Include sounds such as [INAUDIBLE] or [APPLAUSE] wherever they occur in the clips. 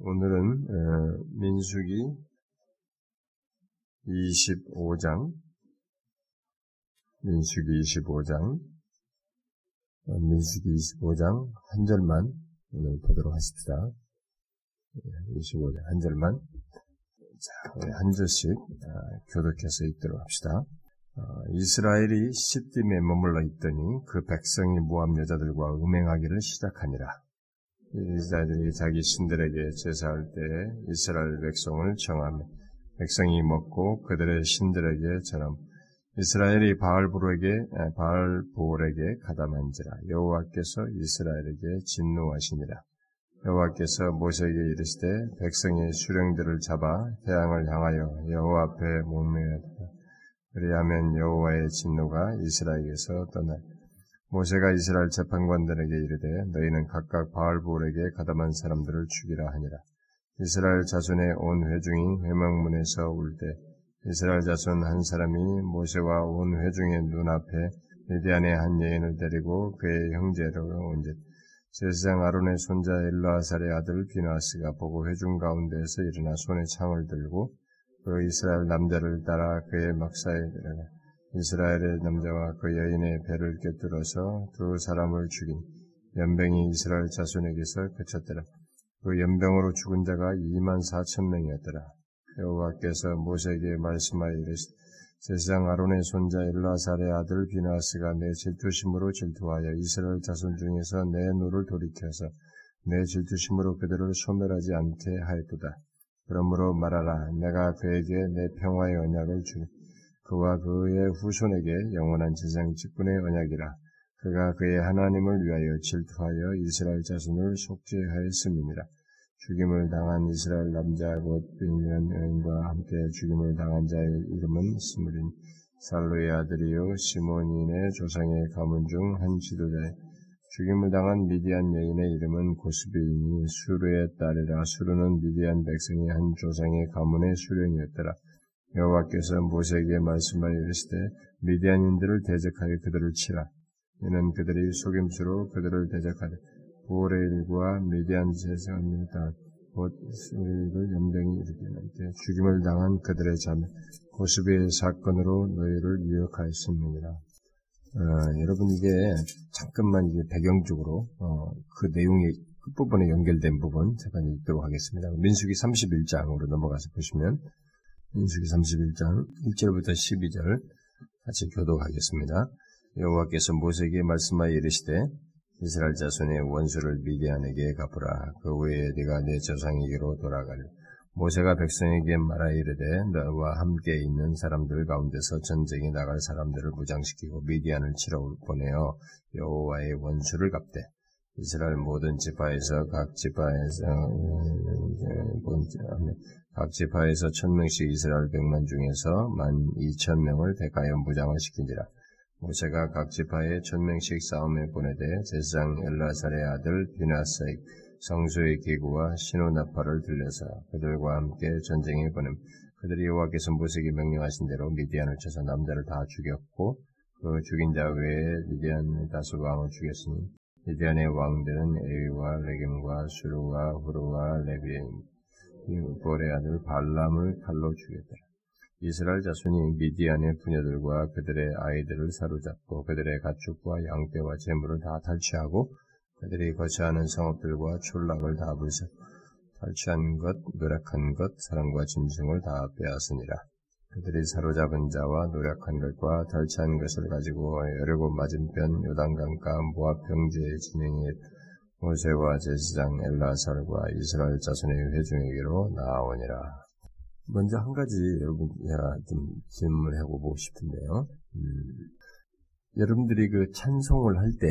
오늘은 어, 민수기 25장, 민수기 25장, 어, 민수기 25장 한 절만 오늘 보도록 하십시다. 25장 한 절만 자, 우리 한 절씩 아, 교독해서 읽도록 합시다. 어, 이스라엘이 시딤에 머물러 있더니 그 백성이 모함 여자들과 음행하기를 시작하니라. 이스라엘이 자기 신들에게 제사할 때 이스라엘 백성을 정하며 백성이 먹고 그들의 신들에게 전함. 이스라엘이 바알볼에게 바알볼에게 가담한지라. 여호와께서 이스라엘에게 진노하시니라. 여호와께서 모세에게 이르시되 백성의 수령들을 잡아 태양을 향하여 여호와 앞에 목매어 그리하면 여호와의 진노가 이스라엘에서 떠나 모세가 이스라엘 재판관들에게 이르되 너희는 각각 바알볼에게 가담한 사람들을 죽이라 하니라. 이스라엘 자손의 온 회중이 회망문에서 울 때 이스라엘 자손 한 사람이 모세와 온 회중의 눈앞에 미디안의 한 여인을 데리고 그의 형제로 온즉 제사장 아론의 손자 엘라살의 아들 비나스가 보고 회중 가운데에서 일어나 손에 창을 들고 그 이스라엘 남자를 따라 그의 막사에 들어가 이스라엘의 남자와 그 여인의 배를 꿰뚫어서 두 사람을 죽인 염병이 이스라엘 자손에게서 그쳤더라. 그 염병으로 죽은 자가 2만 4천 명이었더라. 여호와께서 모세에게 말씀하여 이르시되 제사장 아론의 손자 엘르아살의 아들 비느하스가 내 질투심으로 질투하여 이스라엘 자손 중에서 내 노를 돌이켜서 내 질투심으로 그들을 소멸하지 않게 하였도다. 그러므로 말하라. 내가 그에게 내 평화의 언약을 주니 그와 그의 후손에게 영원한 재상 직분의 언약이라. 그가 그의 하나님을 위하여 질투하여 이스라엘 자손을 속죄하였음이니라. 죽임을 당한 이스라엘 남자 곧 빙년 여인과 함께 죽임을 당한 자의 이름은 스물인 살로의 아들이요 시몬인의 조상의 가문 중 한 지도자의 죽임을 당한 미디안 여인의 이름은 고스비인이 수르의 딸이라 수르는 미디안 백성의 한 조상의 가문의 수령이었더라. 여호와께서 모세에게 말씀하여 이르시되 미디안인들을 대적하여 그들을 치라. 이는 그들이 속임수로 그들을 대적하되 보레일과 미디안 제사입니다. 곧 이스라엘을 연병이 일으키는데 죽임을 당한 그들의 자매 고스비의 사건으로 너희를 유혹하였습니다. 어, 여러분 이게 잠깐만 이제 배경적으로 어, 그 내용의 끝부분에 연결된 부분 잠깐 읽도록 하겠습니다. 민수기 31장으로 넘어가서 보시면 민수기 31장 1절부터 12절 같이 교독하겠습니다. 여호와께서 모세에게 말씀하여 이르시되 이스라엘 자손의 원수를 미디안에게 갚으라. 그 후에 네가 내 조상에게로 돌아가리. 모세가 백성에게 말하 이르되 너와 함께 있는 사람들 가운데서 전쟁에 나갈 사람들을 무장시키고 미디안을 치러 보내어 여호와의 원수를 갚되 이스라엘 모든 지파에서 각 지파에서 각 지파에서 천 명씩 이스라엘 백만 중에서 만 이천 명을 대가여 무장을 시킨지라. 모세가 각 지파에 천 명씩 싸움에 보내되 제사장 엘라살의 아들 비나스의 성소의 기구와 신호나팔을 들려서 그들과 함께 전쟁에 보냄. 그들이 여호와께서 모세에게 명령하신 대로 미디안을 쳐서 남자를 다 죽였고 그 죽인 자 외에 미디안 다섯 왕을 죽였으니 미디안의 왕들은 에위와 레겜과 수루와 후루와 레비엔 아들 발람을 칼로 죽였더라. 이스라엘 자손이 미디안의 부녀들과 그들의 아이들을 사로잡고 그들의 가축과 양떼와 재물을 다 탈취하고 그들이 거처하는 성읍들과 촌락을 다 불사 탈취한 것, 노력한 것, 사람과 짐승을 다 빼앗으니라. 그들이 사로잡은 자와 노력한 것과 탈취한 것을 가지고 여리고 맞은편 요단강가 모압 평지에 진행해 모세와 제사장 엘라살과 이스라엘 자손의 회중에게로 나아오니라. 먼저 한 가지 여러분 좀 질문을 해보고 싶은데요. 음, 여러분들이 그 찬송을 할 때,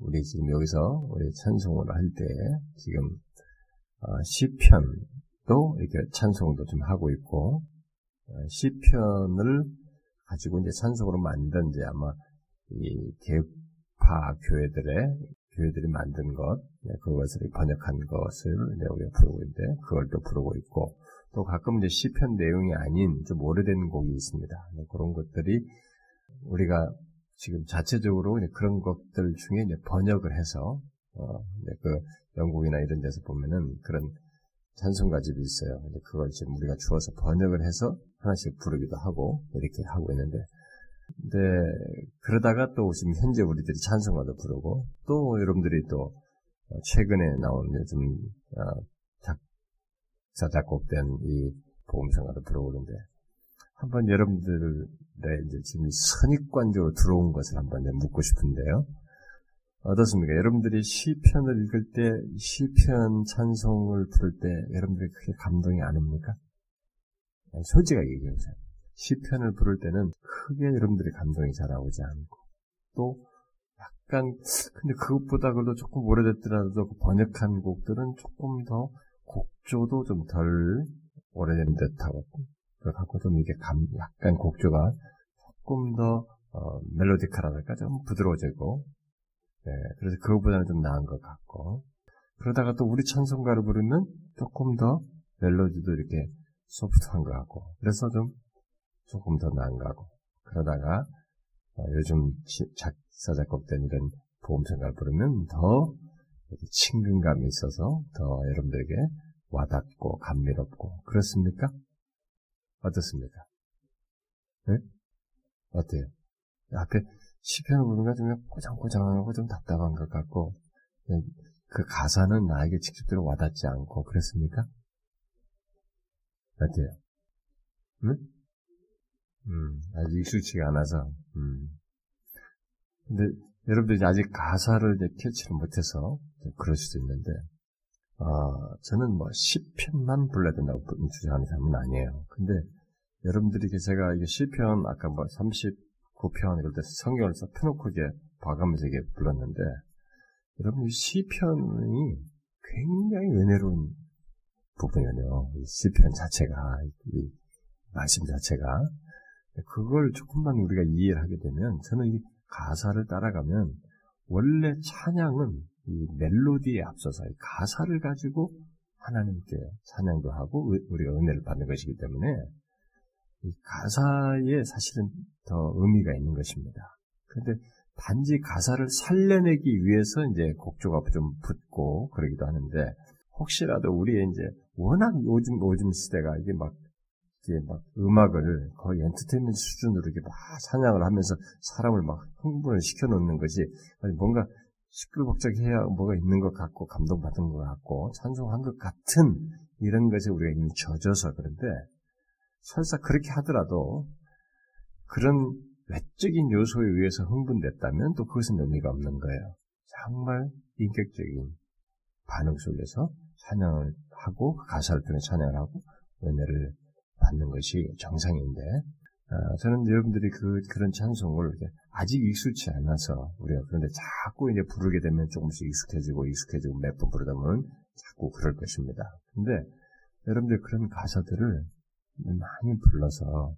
우리 지금 여기서 우리 찬송을 할 때, 지금 어, 시편도 이렇게 찬송도 좀 하고 있고, 어, 시편을 가지고 이제 찬송으로 만든 이제 아마 이 개파 교회들의 교회들이 만든 것, 네, 그것을 번역한 것을 우리가 부르고 있는데, 그걸 또 부르고 있고, 또 가끔 이제 시편 내용이 아닌 좀 오래된 곡이 있습니다. 네, 그런 것들이 우리가 지금 자체적으로 그런 것들 중에 번역을 해서 어, 그 영국이나 이런 데서 보면은 그런 찬송가집이 있어요. 그걸 지금 우리가 주어서 번역을 해서 하나씩 부르기도 하고 이렇게 하고 있는데, 근데 그러다가 또 지금 현재 우리들이 찬송가도 부르고 또 여러분들이 또 최근에 나온 요즘 어, 작사 작곡된 이 보험성가도 부르고 그러는데 한번 여러분들의 이제 지금 선입관적으로 들어온 것을 한번 묻고 싶은데요. 어떻습니까? 여러분들이 시편을 읽을 때, 시편 찬송을 부를 때, 여러분들이 크게 감동이 안 옵니까? 솔직하게 얘기해 보세요. 시편을 부를 때는 크게 여러분들이 감동이 잘 나오지 않고, 또, 약간, 근데 그것보다 그래도 조금 오래됐더라도 그 번역한 곡들은 조금 더, 곡조도 좀 덜 오래된 듯하고, 그래갖고 좀 이게 감, 약간 곡조가 조금 더, 어, 멜로디컬하달까? 좀 부드러워지고, 네, 그래서 그거보다는 좀 나은 것 같고 그러다가 또 우리 찬송가를 부르면 조금 더 멜로디도 이렇게 소프트한 것 같고 그래서 좀 조금 더 같고 그러다가 어, 요즘 작사 작곡된 이런 보험성가를 부르면 더 친근감이 있어서 더 여러분들에게 와닿고 감미롭고 그렇습니까? 어떻습니까? 네? 어때요? 앞에 시편을 보니까 좀 꼬장꼬장하고 좀 답답한 것 같고 예, 그 가사는 나에게 직접적으로 와닿지 않고 그렇습니까? 어때요? 응? 음, 아직 익숙치가 않아서 음. 근데 여러분들이 아직 가사를 이제 캐치를 못해서 그럴 수도 있는데 어, 저는 뭐 시편만 불러야 된다고 주장하는 사람은 아니에요. 근데 여러분들이 제가 이게 시편 아까 뭐 30, 9편 이럴 때 성경을 써 펴놓고 이게 봐가면서 이게 불렀는데 여러분 이 시편이 굉장히 은혜로운 부분이에요. 이 시편 자체가 이 말씀 자체가 그걸 조금만 우리가 이해를 하게 되면 저는 이 가사를 따라가면 원래 찬양은 이 멜로디에 앞서서 이 가사를 가지고 하나님께 찬양도 하고 우리가 은혜를 받는 것이기 때문에 가사에 사실은 더 의미가 있는 것입니다. 그런데 단지 가사를 살려내기 위해서 이제 곡조가 좀 붙고 그러기도 하는데 혹시라도 우리의 이제 워낙 요즘 요즘 시대가 이게 막 이게 막 음악을 거의 엔터테인먼트 수준으로 이렇게 막 찬양을 하면서 사람을 막 흥분을 시켜놓는 것이 뭔가 시끌벅적해야 뭐가 있는 것 같고 감동받은 것 같고 찬송한 것 같은 이런 것에 우리가 이미 젖어서 그런데 설사 그렇게 하더라도 그런 외적인 요소에 의해서 흥분됐다면 또 그것은 의미가 없는 거예요. 정말 인격적인 반응 속에서 찬양을 하고 그 가사를 통해 찬양을 하고 은혜를 받는 것이 정상인데 어, 저는 여러분들이 그 그런 찬송을 아직 익숙치 않아서 우리가 그런데 자꾸 이제 부르게 되면 조금씩 익숙해지고 익숙해지고 몇 번 부르다 보면 자꾸 그럴 것입니다. 근데 여러분들 그런 가사들을 많이 불러서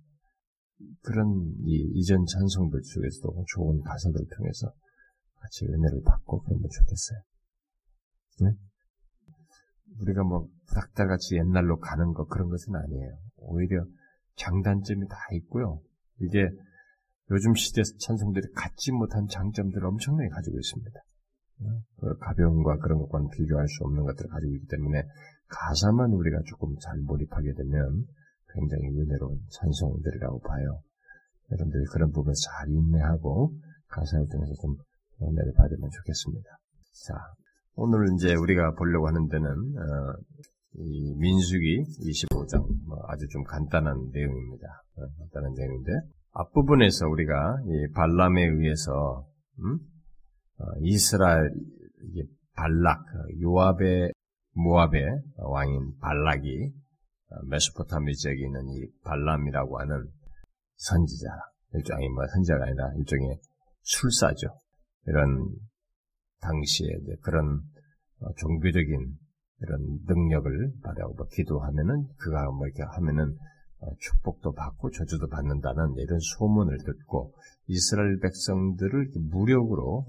그런 이 이전 찬송들 중에서도 좋은 가사들을 통해서 같이 은혜를 받고 그러면 좋겠어요. 네? 우리가 뭐 부닥달같이 옛날로 가는 것 그런 것은 아니에요. 오히려 장단점이 다 있고요. 이게 요즘 시대 찬송들이 갖지 못한 장점들을 엄청나게 가지고 있습니다. 그 가벼움과 그런 것과는 비교할 수 없는 것들을 가지고 있기 때문에 가사만 우리가 조금 잘 몰입하게 되면 굉장히 은혜로운 찬송들이라고 봐요. 여러분들이 그런 부분을 잘 인내하고 가사를 통해서 좀 은혜를 받으면 좋겠습니다. 자, 오늘 이제 우리가 보려고 하는 데는 어, 이 민수기 25장 뭐 아주 좀 간단한 내용입니다. 어, 간단한 내용인데 앞부분에서 우리가 이 발람에 의해서 음? 어, 이스라엘 발락 그 요압의 모압의 왕인 발락이 어, 메소포타미 지역에 있는 이 발람이라고 하는 선지자, 일종의 뭐 선지자가 아니라 일종의 술사죠. 이런 당시에 그런 어, 종교적인 이런 능력을 받아고 뭐 기도하면은 그가 뭐 이렇게 하면은 어, 축복도 받고 저주도 받는다는 이런 소문을 듣고 이스라엘 백성들을 무력으로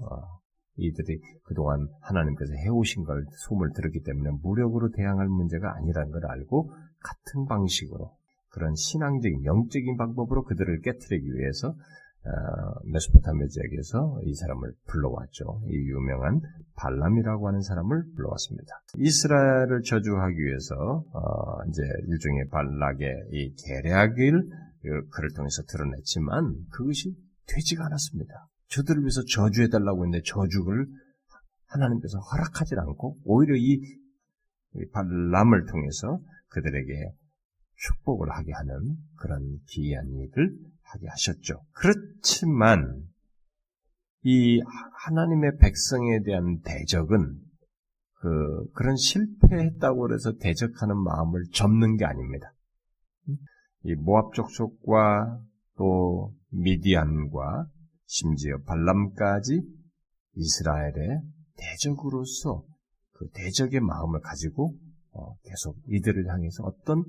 이들이 그동안 하나님께서 해오신 걸 소문을 들었기 때문에 무력으로 대항할 문제가 아니라는 걸 알고 같은 방식으로 그런 신앙적인 영적인 방법으로 그들을 깨뜨리기 위해서 메소포타미아 지역에서 이 사람을 불러왔죠. 이 유명한 발람이라고 하는 사람을 불러왔습니다. 이스라엘을 저주하기 위해서 어, 이제 일종의 발락의 이 계략을 그를 통해서 드러냈지만 그것이 되지가 않았습니다. 저들을 위해서 저주해달라고 했는데 저주를 하나님께서 허락하지 않고 오히려 이 발람을 통해서 그들에게 축복을 하게 하는 그런 기이한 일을 하게 하셨죠. 그렇지만 이 하나님의 백성에 대한 대적은 그 그런 실패했다고 해서 대적하는 마음을 접는 게 아닙니다. 이 모압 족속과 또 미디안과 심지어 발람까지 이스라엘의 대적으로서 그 대적의 마음을 가지고 어, 계속 이들을 향해서 어떤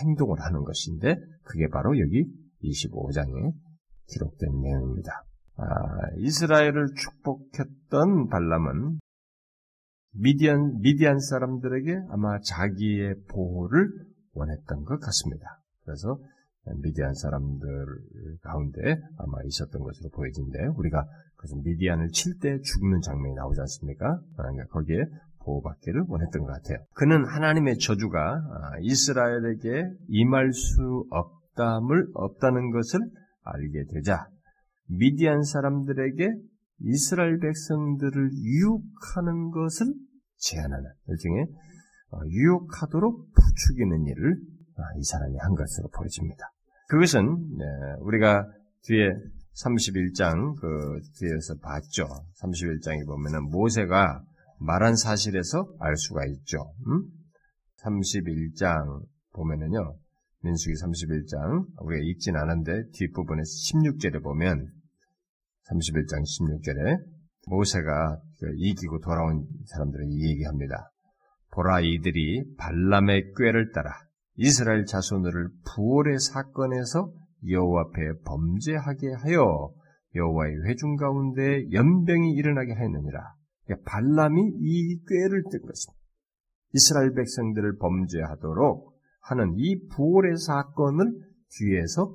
행동을 하는 것인데 그게 바로 여기 25장에 기록된 내용입니다. 아, 이스라엘을 축복했던 발람은 미디안, 미디안 사람들에게 아마 자기의 보호를 원했던 것 같습니다. 그래서 미디안 사람들 가운데 아마 있었던 것으로 보여지는데 우리가 그래서 미디안을 칠 때 죽는 장면이 나오지 않습니까? 그러니까 거기에 보호받기를 원했던 것 같아요. 그는 하나님의 저주가 아, 이스라엘에게 임할 수 없 담을 없다는 것을 알게 되자 미디안 사람들에게 이스라엘 백성들을 유혹하는 것을 제한하는 일종의 어, 유혹하도록 부추기는 일을 아, 이 사람이 한 것으로 보여집니다. 그것은 네, 우리가 뒤에 31장 그 뒤에서 봤죠. 31장에 보면은 모세가 말한 사실에서 알 수가 있죠. 음? 31장 보면은요. 민수기 31장 우리가 읽진 않은데 뒷부분에 16절에 보면 31장 16절에 모세가 그 이기고 돌아온 사람들에게 이 얘기합니다. 보라 이들이 발람의 꾀를 따라 이스라엘 자손들을 부월의 사건에서 여호와 앞에 범죄하게 하여 여호와의 회중 가운데 연병이 일어나게 하였느니라. 그러니까 발람이 이 꾀를 뜬 것입니다. 이스라엘 백성들을 범죄하도록 하는 이 부월의 사건을 뒤에서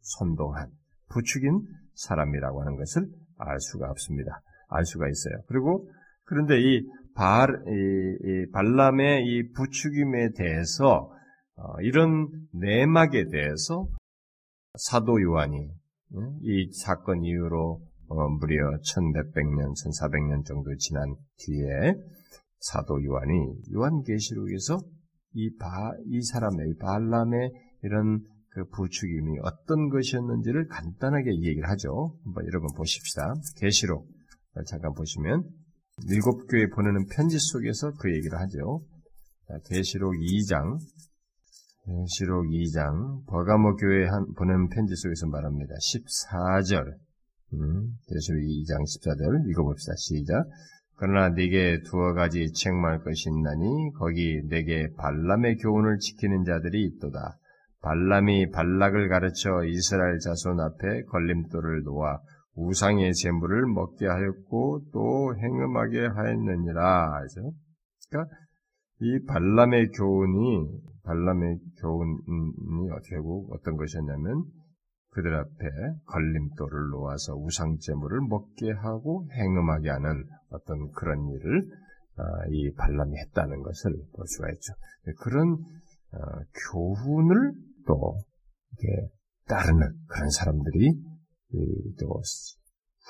선동한 부추긴 사람이라고 하는 것을 알 수가 없습니다. 알 수가 있어요. 그리고 그런데 이, 발, 이, 이 발람의 이 부추김에 대해서 어, 이런 내막에 대해서 사도 요한이 이 사건 이후로 어, 무려 1100년, 1400년 정도 지난 뒤에 사도 요한이 요한계시록에서 이 바, 이 사람의, 이 발람의 이런 그 부추김이 어떤 것이었는지를 간단하게 얘기를 하죠. 한번 여러분 보십시다. 계시록 잠깐 보시면 일곱 교회 보내는 편지 속에서 그 얘기를 하죠. 계시록 2장 계시록 2장 버가모 교회 한 보내는 편지 속에서 말합니다. 14절 음, 계시록 2장 14절 읽어봅시다. 시작. 그러나 네게 두어 가지 책망할 것이 있나니 거기 네게 발람의 교훈을 지키는 자들이 있도다. 발람이 발락을 가르쳐 이스라엘 자손 앞에 걸림돌을 놓아 우상의 재물을 먹게 하였고 또 행음하게 하였느니라. 그러니까 이 발람의 교훈이 발람의 교훈이 결국 어떤 것이었냐면 그들 앞에 걸림돌을 놓아서 우상 재물을 먹게 하고 행음하게 하는 어떤 그런 일을 아, 이 발람이 했다는 것을 볼 수가 있죠. 그런 어, 교훈을 또 따르는 그런 사람들이 또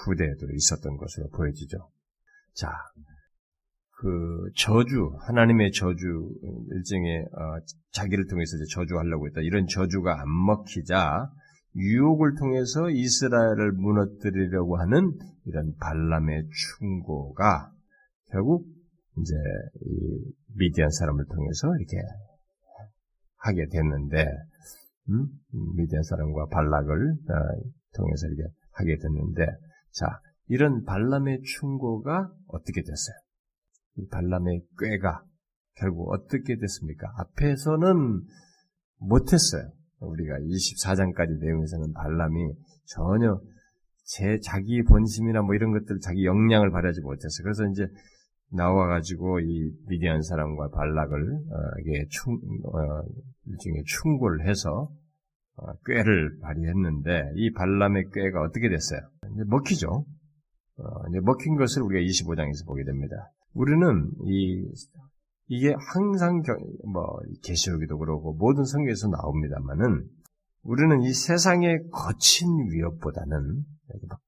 후대에도 있었던 것으로 보여지죠. 자, 그 저주, 하나님의 저주, 일종의 어, 자기를 통해서 저주하려고 했다. 이런 저주가 안 먹히자 유혹을 통해서 이스라엘을 무너뜨리려고 하는 이런 발람의 충고가 결국 이제 이 미디안 사람을 통해서 이렇게 하게 됐는데 음? 미디안 사람과 발락을 어, 통해서 이렇게 하게 됐는데 자 이런 발람의 충고가 어떻게 됐어요? 이 발람의 꾀가 결국 어떻게 됐습니까? 앞에서는 못했어요. 우리가 24장까지 내용에서는 발람이 전혀 제 자기 본심이나 뭐 이런 것들 자기 역량을 발휘하지 못했어요. 그래서 이제 나와가지고 이 미디안 사람과 발락을 어, 이게 충 어, 일종의 충고를 해서 어, 꾀를 발휘했는데 이 발람의 꾀가 어떻게 됐어요? 이제 먹히죠. 어, 이제 먹힌 것을 우리가 25장에서 보게 됩니다. 우리는 이 이게 항상 뭐 계시록에도 그러고 모든 성경에서 나옵니다만은 우리는 이 세상의 거친 위협보다는 막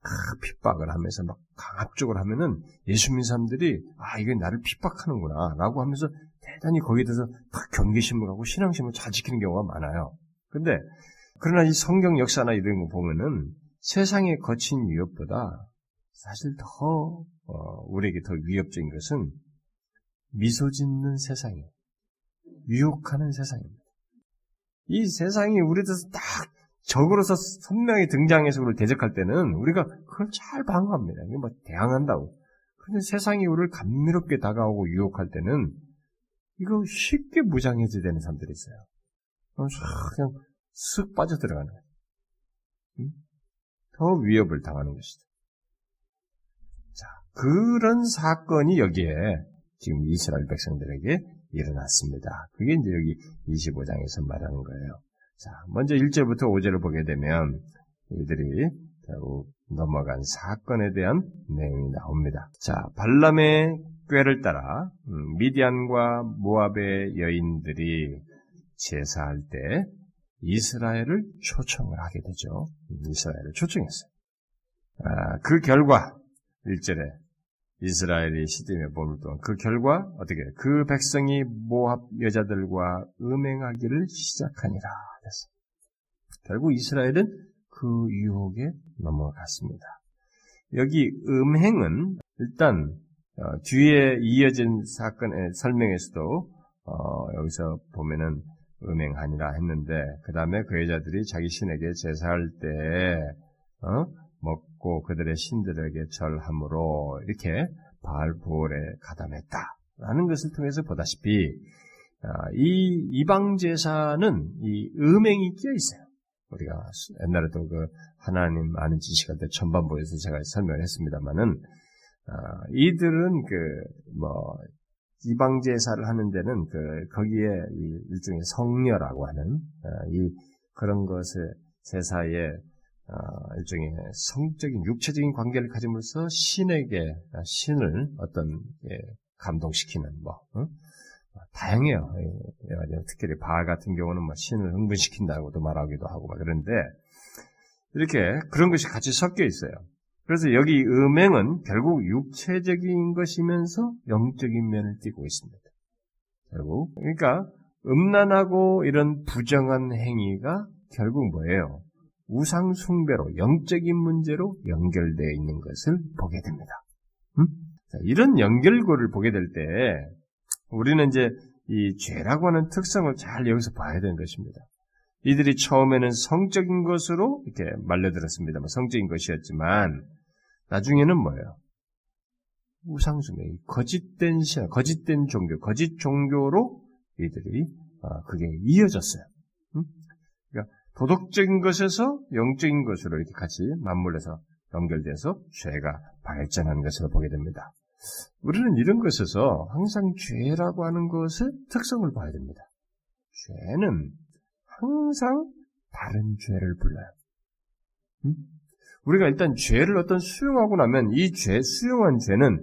핍박을 하면서 막 강압적으로 하면은 예수 믿는 사람들이 아 이게 나를 핍박하는구나라고 하면서 대단히 거기에 대해서 딱 경계심을 갖고 신앙심을 잘 지키는 경우가 많아요. 근데 그러나 이 성경 역사나 이런 거 보면은 세상의 거친 위협보다 사실 더 어, 우리에게 더 위협적인 것은 미소 짓는 세상이에요. 유혹하는 세상입니다. 이 세상이 우리 에서 딱 적으로서 선명히 등장해서 우리를 대적할 때는 우리가 그걸 잘 방어합니다. 이게 뭐 대항한다고. 그런데 세상이 우리를 감미롭게 다가오고 유혹할 때는 이거 쉽게 무장해제 되는 사람들이 있어요. 그냥 쓱 빠져들어가는 거예요. 더 위협을 당하는 것이죠. 자, 그런 사건이 여기에 지금 이스라엘 백성들에게 일어났습니다. 그게 이제 여기 25장에서 말하는 거예요. 자, 먼저 1절부터 5절을 보게 되면 이들이 결국 넘어간 사건에 대한 내용이 나옵니다. 자, 발람의 꾀를 따라 음, 미디안과 모압의 여인들이 제사할 때 이스라엘을 초청을 하게 되죠. 이스라엘을 초청했어요. 아, 그 결과 1절에 이스라엘이 보물 동안 그 결과 어떻게 그 백성이 모압 여자들과 음행하기를 시작하니라 됐어. 결국 이스라엘은 그 유혹에 넘어갔습니다. 여기 음행은 일단 어, 뒤에 이어진 사건의 설명에서도 어, 여기서 보면은 음행하니라 했는데 그 다음에 그 여자들이 자기 신에게 제사할 때 어? 먹고 그들의 신들에게 절함으로 이렇게 바알 부월에 가담했다라는 것을 통해서 보다시피 아, 이 이방 제사는 이 음행이 끼어 있어요. 우리가 옛날에도 그 하나님 아는 지식할 때 전반부에서 제가 설명을 했습니다만은 아, 이들은 그 뭐 이방 제사를 하는 데는 그 거기에 일종의 성녀라고 하는 아, 이 그런 것을 제사에 어, 일종의 성적인 육체적인 관계를 가짐으로써 신에게 아, 신을 어떤 예, 감동시키는 뭐 어? 다양해요. 특히 바알 같은 경우는 뭐 신을 흥분시킨다고도 말하기도 하고 막 그런데 이렇게 그런 것이 같이 섞여 있어요. 그래서 여기 음행은 결국 육체적인 것이면서 영적인 면을 띠고 있습니다. 결국 그러니까 음란하고 이런 부정한 행위가 결국 뭐예요? 우상 숭배로 영적인 문제로 연결되어 있는 것을 보게 됩니다. 음? 자, 이런 연결고를 보게 될 때 우리는 이제 이 죄라고 하는 특성을 잘 여기서 봐야 되는 것입니다. 이들이 처음에는 성적인 것으로 이렇게 말려들었습니다. 성적인 것이었지만 나중에는 뭐예요? 우상숭배, 거짓된 신, 거짓된 종교, 거짓 종교로 이들이 아, 그게 이어졌어요. 음? 도덕적인 것에서 영적인 것으로 이렇게 같이 맞물려서 연결돼서 죄가 발전하는 것을 보게 됩니다. 우리는 이런 것에서 항상 죄라고 하는 것의 특성을 봐야 됩니다. 죄는 항상 다른 죄를 불러요. 음? 우리가 일단 죄를 어떤 수용하고 나면 이 죄, 수용한 죄는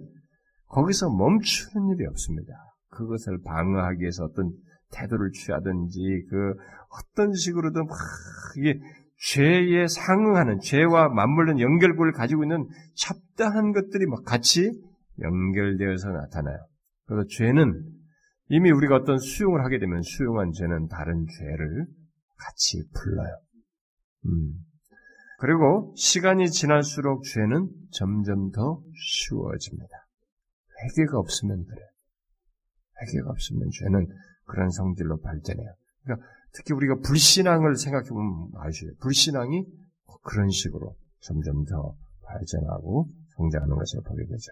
거기서 멈추는 일이 없습니다. 그것을 방어하기 위해서 어떤 태도를 취하든지 그 어떤 식으로든 막 이게 죄에 상응하는 죄와 맞물린 연결고를 가지고 있는 잡다한 것들이 막 같이 연결되어서 나타나요. 그래서 죄는 이미 우리가 어떤 수용을 하게 되면 수용한 죄는 다른 죄를 같이 불러요. 음. 그리고 시간이 지날수록 죄는 점점 더 쉬워집니다. 회개가 없으면 그래요. 회개가 없으면 죄는 그런 성질로 발전해요. 그러니까 특히 우리가 불신앙을 생각해 보면 아시죠? 불신앙이 그런 식으로 점점 더 발전하고 성장하는 것을 보게 되죠.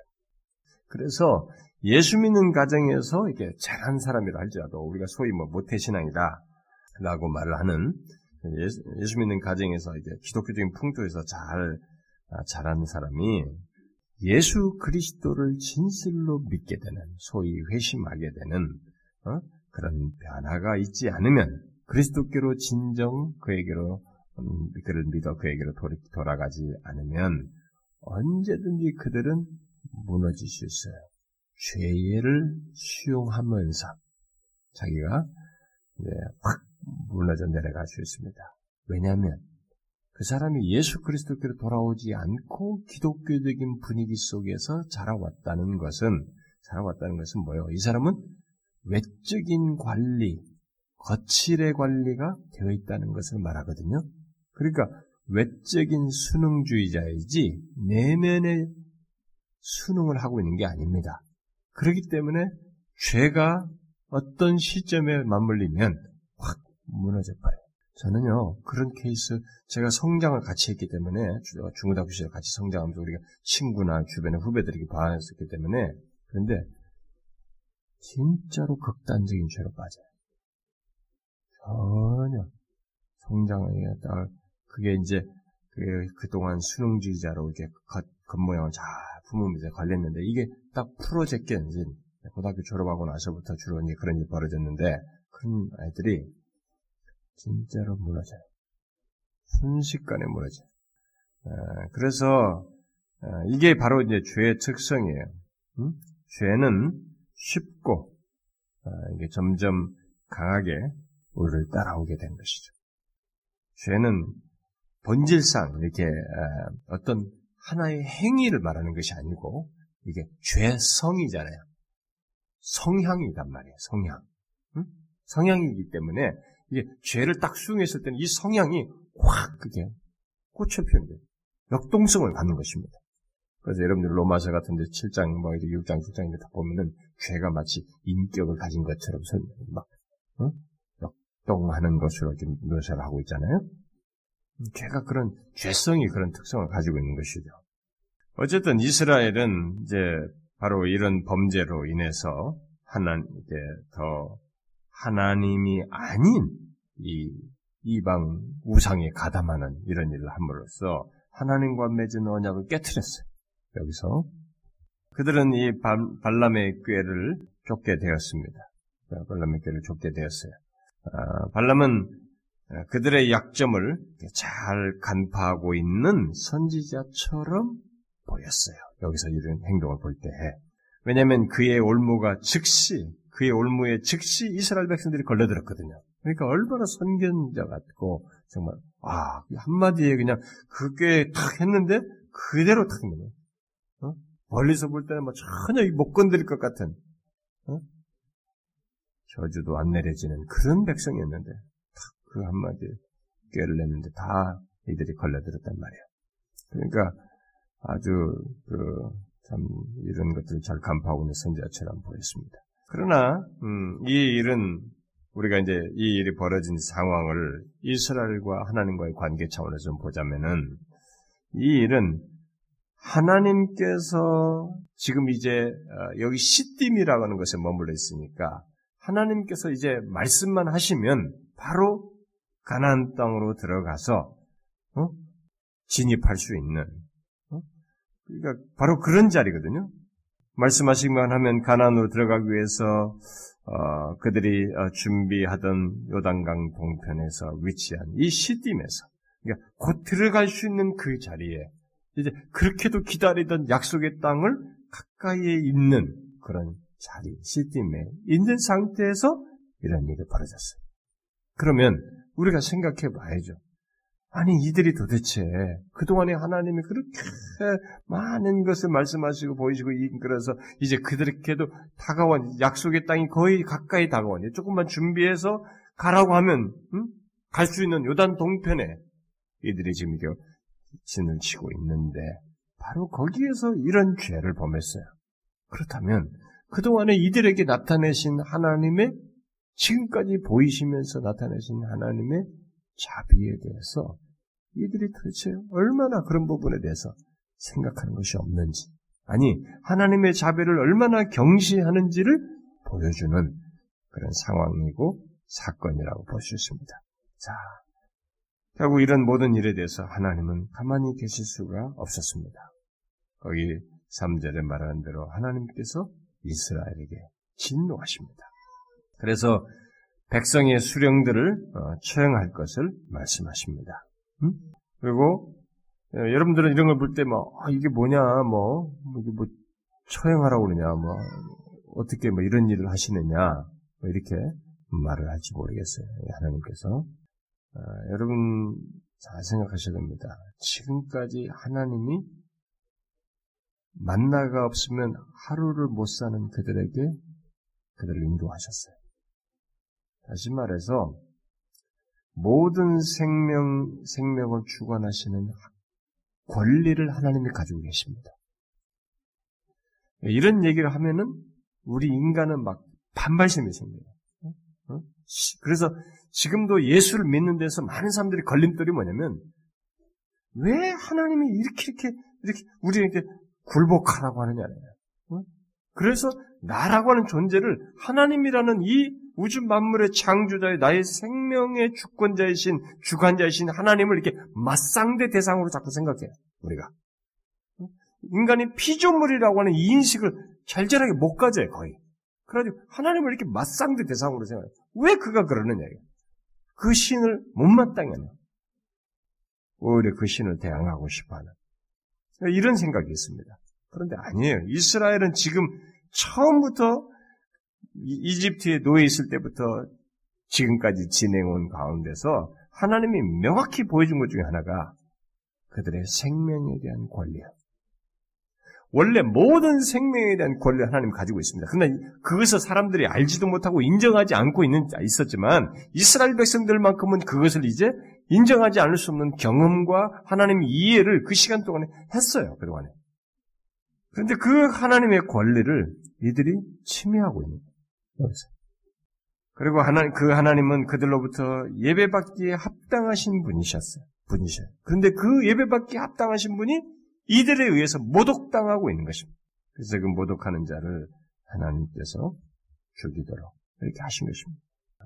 그래서 예수 믿는 가정에서 이게 잘한 사람이라 할지라도 우리가 소위 뭐 모태신앙이다 라고 말을 하는 예수, 예수 믿는 가정에서 이게 기독교적인 풍토에서 잘 아, 자란 사람이 예수 그리스도를 진실로 믿게 되는 소위 회심하게 되는 어? 그런 변화가 있지 않으면 그리스도께로 진정 그에게로 음, 그를 믿어 그에게로 돌아가지 않으면 언제든지 그들은 무너질 수 있어요. 죄를 수용하면서 자기가 네, 확 무너져 내려갈 수 있습니다. 왜냐하면 그 사람이 예수 그리스도께로 돌아오지 않고 기독교적인 분위기 속에서 자라왔다는 것은 자라왔다는 것은 뭐예요? 이 사람은 외적인 관리, 거칠의 관리가 되어 있다는 것을 말하거든요. 그러니까 외적인 수능주의자이지 내면의 수능을 하고 있는 게 아닙니다. 그렇기 때문에 죄가 어떤 시점에 맞물리면 확 무너져 버려요. 저는요, 그런 케이스, 제가 성장을 같이 했기 때문에, 중고등학교 시절 같이 성장하면서 우리가 친구나 주변의 후배들에게 봐왔었기 때문에, 그런데, 진짜로 극단적인 죄로 빠져요. 전혀, 성장에 딱, 그게 이제, 그게 그동안 수능주의자로 이렇게 겉, 겉모양을 잘 품으면서 관리했는데, 이게 딱 풀어제껴, 이제, 고등학교 졸업하고 나서부터 주로 이제 그런 일이 벌어졌는데, 그런 아이들이, 진짜로 무너져요. 순식간에 무너져요. 어, 그래서 어, 이게 바로 이제 죄의 특성이에요. 음? 죄는 쉽고 어, 이게 점점 강하게 우리를 따라오게 된 것이죠. 죄는 본질상 이렇게 어떤 하나의 행위를 말하는 것이 아니고 이게 죄성이잖아요. 성향이단 말이에요. 성향. 음? 성향이기 때문에 이게 죄를 딱 수용했을 때는 이 성향이 확 그게 꽂혀 표현돼요. 역동성을 갖는 것입니다. 그래서 여러분들 로마서 같은데 7장, 뭐 6장, 7장 이렇게 보면은 죄가 마치 인격을 가진 것처럼 막 어? 역동하는 것으로 좀 묘사를 하고 있잖아요. 죄가 그런 죄성이 그런 특성을 가지고 있는 것이죠. 어쨌든 이스라엘은 이제 바로 이런 범죄로 인해서 하나님께 더 하나님이 아닌 이 이방 우상에 가담하는 이런 일을 함으로써 하나님과 맺은 언약을 깨뜨렸어요. 여기서 그들은 이 발람의 꾀를 쫓게 되었습니다. 발람의 꾀를 쫓게 되었어요. 아, 발람은 그들의 약점을 잘 간파하고 있는 선지자처럼 보였어요. 여기서 이런 행동을 볼 때. 왜냐하면 그의 올무가 즉시 그의 올무에 즉시 이스라엘 백성들이 걸려들었거든요. 그러니까 얼마나 선견자 같고 정말 아 한마디에 그냥 그게 탁 했는데 그대로 탁 있는 어? 멀리서 볼 때는 뭐 전혀 못 건드릴 것 같은 어? 저주도 안 내려지는 그런 백성이었는데 탁그 한마디에 꾀를 냈는데 다 이들이 걸려들었단 말이에요. 그러니까 아주 그 참 이런 것들을 잘 간파하고 있는 선지자처럼 보였습니다. 그러나 음, 이 일은 우리가 이제 이 일이 벌어진 상황을 이스라엘과 하나님과의 관계 차원에서 좀 보자면은 이 일은 하나님께서 지금 이제 어, 여기 시딤이라고 하는 것에 머물러 있으니까 하나님께서 이제 말씀만 하시면 바로 가나안 땅으로 들어가서 어? 진입할 수 있는 어? 그러니까 바로 그런 자리거든요. 말씀하시기만 하면 가난으로 들어가기 위해서 어, 그들이 어, 준비하던 요단강 동편에서 위치한 이 시딤에서 그러니까 곧 들어갈 수 있는 그 자리에 이제 그렇게도 기다리던 약속의 땅을 가까이에 있는 그런 자리 시딤에 있는 상태에서 이런 일이 벌어졌어요. 그러면 우리가 생각해 봐야죠. 아니, 이들이 도대체 그동안에 하나님이 그렇게 많은 것을 말씀하시고 보이시고 이끌어서 이제 그들에게도 다가온 약속의 땅이 거의 가까이 다가오니 조금만 준비해서 가라고 하면 음? 갈수 있는 요단 동편에 이들이 지금 이게 진을 치고 있는데 바로 거기에서 이런 죄를 범했어요. 그렇다면 그동안에 이들에게 나타내신 하나님의 지금까지 보이시면서 나타내신 하나님의 자비에 대해서 이들이 도대체 얼마나 그런 부분에 대해서 생각하는 것이 없는지, 아니, 하나님의 자비를 얼마나 경시하는지를 보여주는 그런 상황이고 사건이라고 볼 수 있습니다. 자, 결국 이런 모든 일에 대해서 하나님은 가만히 계실 수가 없었습니다. 거기 3절에 말하는 대로 하나님께서 이스라엘에게 진노하십니다. 그래서 백성의 수령들을 어, 처형할 것을 말씀하십니다. 음? 그리고 어, 여러분들은 이런 걸 볼 때 뭐, 아, 이게 뭐냐, 뭐, 뭐, 이게 뭐, 처형하라고 그러냐, 뭐, 어떻게 뭐 이런 일을 하시느냐, 뭐 이렇게 말을 할지 모르겠어요. 하나님께서. 아, 여러분, 잘 생각하셔야 됩니다. 지금까지 하나님이 만나가 없으면 하루를 못 사는 그들에게 그들을 인도하셨어요. 다시 말해서 모든 생명 생명을 주관하시는 권리를 하나님이 가지고 계십니다. 이런 얘기를 하면은 우리 인간은 막 반발심이 생겨요. 어? 그래서 지금도 예수를 믿는 데서 많은 사람들이 걸림돌이 뭐냐면 왜 하나님이 이렇게 이렇게 이렇게 우리에게 굴복하라고 하느냐예요. 어? 그래서 나라고 하는 존재를 하나님이라는 이 우주 만물의 창조자의 나의 생명의 주권자이신 주관자이신 하나님을 이렇게 맞상대 대상으로 자꾸 생각해요. 우리가 인간이 피조물이라고 하는 이 인식을 절절하게 못 가져요 거의. 그래가지고 하나님을 이렇게 맞상대 대상으로 생각해요. 왜 그가 그러느냐 그 신을 못마땅해는 오히려 그 신을 대항하고 싶어하는 이런 생각이 있습니다. 그런데 아니에요. 이스라엘은 지금 처음부터 이집트에 놓여 있을 때부터 지금까지 진행온 가운데서 하나님이 명확히 보여준 것 중에 하나가 그들의 생명에 대한 권리야. 원래 모든 생명에 대한 권리를 하나님 가지고 있습니다. 그러나 그것을 사람들이 알지도 못하고 인정하지 않고 있는 있었지만 이스라엘 백성들만큼은 그것을 이제 인정하지 않을 수 없는 경험과 하나님 이해를 그 시간 동안에 했어요. 그동안에. 그런데 그 하나님의 권리를 이들이 침해하고 있는 거예요. 그리고 하나님, 그 하나님은 그들로부터 예배받기에 합당하신 분이셨어요. 분이셔요. 그런데 그 예배받기에 합당하신 분이 이들에 의해서 모독당하고 있는 것입니다. 그래서 그 모독하는 자를 하나님께서 죽이도록 이렇게 하신 것입니다.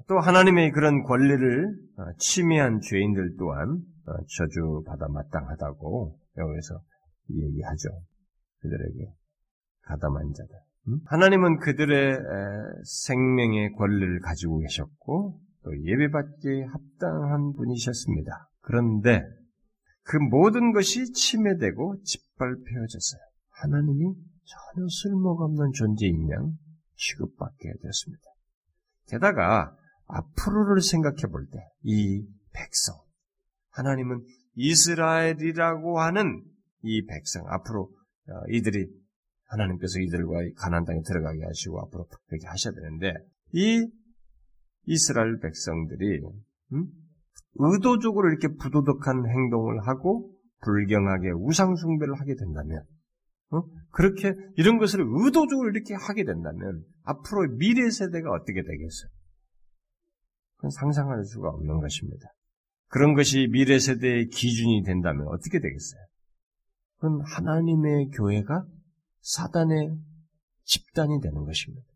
또 하나님의 그런 권리를 어, 침해한 죄인들 또한 어, 저주받아 마땅하다고 여기서 얘기하죠. 그들에게 가담한 자들. 음? 하나님은 그들의 생명의 권리를 가지고 계셨고 또 예배받기에 합당한 분이셨습니다. 그런데 그 모든 것이 침해되고 짓밟혀졌어요. 하나님이 전혀 쓸모가 없는 존재인 양 취급받게 되었습니다. 게다가 앞으로를 생각해 볼 때 이 백성, 하나님은 이스라엘이라고 하는 이 백성, 앞으로 어, 이들이 하나님께서 이들과 가난 땅에 들어가게 하시고 앞으로 그렇게 하셔야 되는데 이 이스라엘 백성들이 음? 의도적으로 이렇게 부도덕한 행동을 하고 불경하게 우상숭배를 하게 된다면 어? 그렇게 이런 것을 의도적으로 이렇게 하게 된다면 앞으로 미래 세대가 어떻게 되겠어요? 그건 상상할 수가 없는 것입니다. 그런 것이 미래 세대의 기준이 된다면 어떻게 되겠어요? 그건 하나님의 교회가 사단의 집단이 되는 것입니다.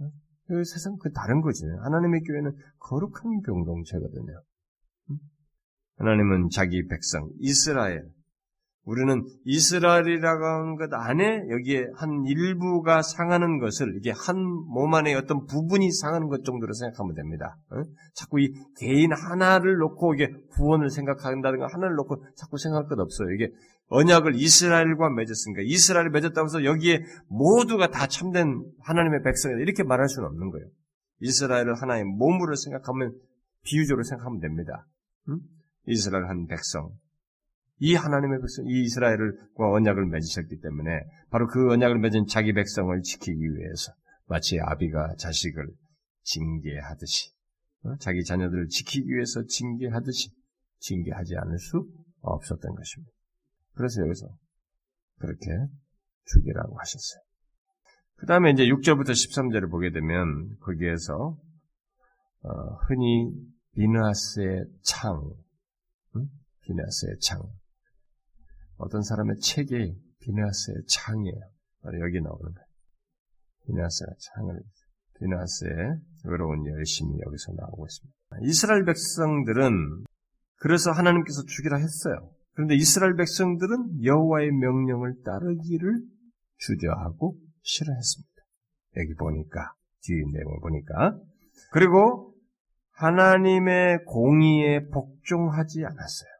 어? 그 세상 그 다른 거지. 하나님의 교회는 거룩한 공동체거든요. 하나님은 자기 백성 이스라엘 우리는 이스라엘이라고 하는 것 안에 여기에 한 일부가 상하는 것을 이게 한 몸 안에 어떤 부분이 상하는 것 정도로 생각하면 됩니다. 어? 자꾸 이 개인 하나를 놓고 이게 구원을 생각한다든가 하나를 놓고 자꾸 생각할 것 없어요. 이게 언약을 이스라엘과 맺었으니까 이스라엘을 맺었다고 해서 여기에 모두가 다 참된 하나님의 백성이다 이렇게 말할 수는 없는 거예요. 이스라엘을 하나의 몸으로 생각하면 비유적으로 생각하면 됩니다. 응? 이스라엘 한 백성. 이 하나님의 백성, 이 이스라엘과 언약을 맺으셨기 때문에 바로 그 언약을 맺은 자기 백성을 지키기 위해서 마치 아비가 자식을 징계하듯이 어? 자기 자녀들을 지키기 위해서 징계하듯이 징계하지 않을 수 없었던 것입니다. 그래서 여기서 그렇게 죽이라고 하셨어요. 그 다음에 이제 6절부터 13절을 보게 되면 거기에서 어, 흔히 비나스의 창, 응? 비나스의 창. 어떤 사람의 책이 비나스의 창이에요. 바로 여기 나오는 거예요. 비나스가 창을, 비나스의 외로운 열심이 여기서 나오고 있습니다. 이스라엘 백성들은 그래서 하나님께서 죽이라 했어요. 그런데 이스라엘 백성들은 여호와의 명령을 따르기를 주저하고 싫어했습니다. 여기 보니까 뒤 내용을 보니까 그리고 하나님의 공의에 복종하지 않았어요.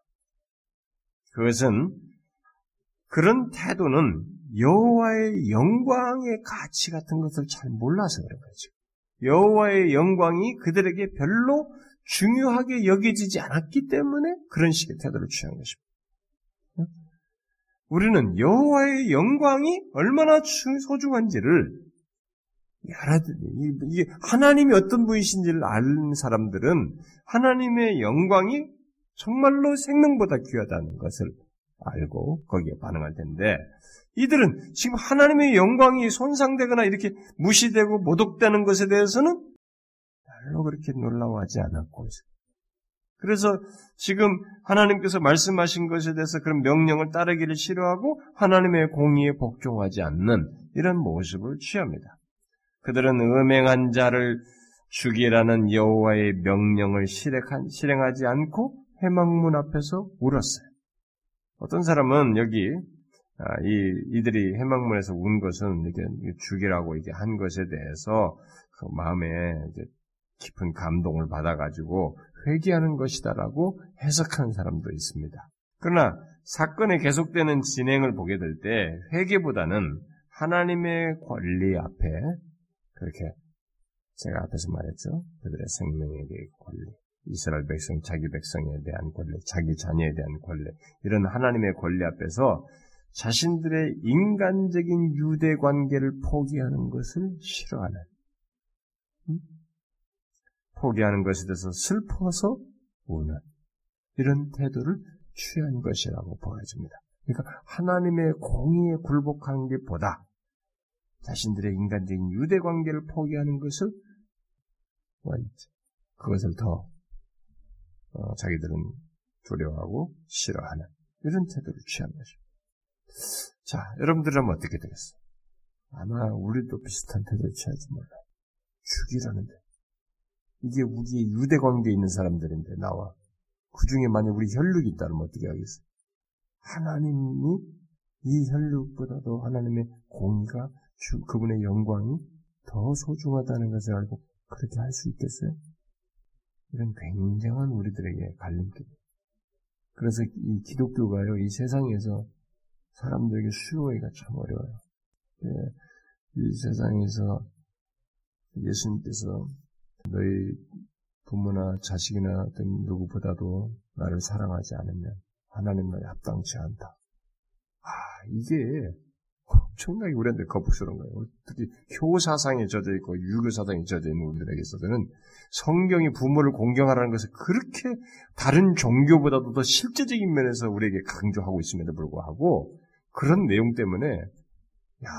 그것은 그런 태도는 여호와의 영광의 가치 같은 것을 잘 몰라서 그런 거죠. 여호와의 영광이 그들에게 별로 중요하게 여겨지지 않았기 때문에 그런 식의 태도를 취한 것입니다. 우리는 여호와의 영광이 얼마나 소중한지를 알아들이 이게 하나님이 어떤 분이신지를 아는 사람들은 하나님의 영광이 정말로 생명보다 귀하다는 것을 알고 거기에 반응할 텐데 이들은 지금 하나님의 영광이 손상되거나 이렇게 무시되고 모독되는 것에 대해서는 별로 그렇게 놀라워하지 않았고 그래서 지금 하나님께서 말씀하신 것에 대해서 그런 명령을 따르기를 싫어하고 하나님의 공의에 복종하지 않는 이런 모습을 취합니다. 그들은 음행한 자를 죽이라는 여호와의 명령을 실행하지 않고 해망문 앞에서 울었어요. 어떤 사람은 여기 아, 이 이들이 해망문에서 운 것은 이게 죽이라고 이게 한 것에 대해서 그 마음에 깊은 감동을 받아가지고 회개하는 것이다라고 해석하는 사람도 있습니다. 그러나 사건의 계속되는 진행을 보게 될 때 회개보다는 하나님의 권리 앞에 그렇게 제가 앞에서 말했죠. 그들의 생명에 대한 권리, 이스라엘 백성, 자기 백성에 대한 권리, 자기 자녀에 대한 권리, 이런 하나님의 권리 앞에서 자신들의 인간적인 유대 관계를 포기하는 것을 싫어하는, 포기하는 것에 대해서 슬퍼서 우는 이런 태도를 취한 것이라고 보여집니다. 그러니까 하나님의 공의에 굴복하는 게 보다 자신들의 인간적인 유대 관계를 포기하는 것을 그것을 더 어, 자기들은 두려워하고 싫어하는 이런 태도를 취한 것입니다. 자, 여러분들은 어떻게 되겠어요? 아마 우리도 비슷한 태도를 취할지 몰라요. 죽이라는데 이게 우리의 유대 관계에 있는 사람들인데 나와 그 중에 만약 우리 혈육이 있다면 어떻게 하겠어요? 하나님이 이 혈육보다도 하나님의 공의가 주, 그분의 영광이 더 소중하다는 것을 알고 그렇게 할 수 있겠어요? 이런 굉장한 우리들에게 갈림길. 그래서 이 기독교가요, 이 세상에서 사람들에게 수요하기가 참 어려워요. 예, 이 세상에서 예수님께서 너희 부모나 자식이나 어떤 누구보다도 나를 사랑하지 않으면 하나님 너희 합당치 않다. 아, 이게 엄청나게 우리한테 거북스러운 거예요. 특히 효사상에 젖어 있고 유교사상에 젖어 있는 우리들에게 있어서는 성경이 부모를 공경하라는 것을 그렇게 다른 종교보다도 더 실제적인 면에서 우리에게 강조하고 있음에도 불구하고 그런 내용 때문에 야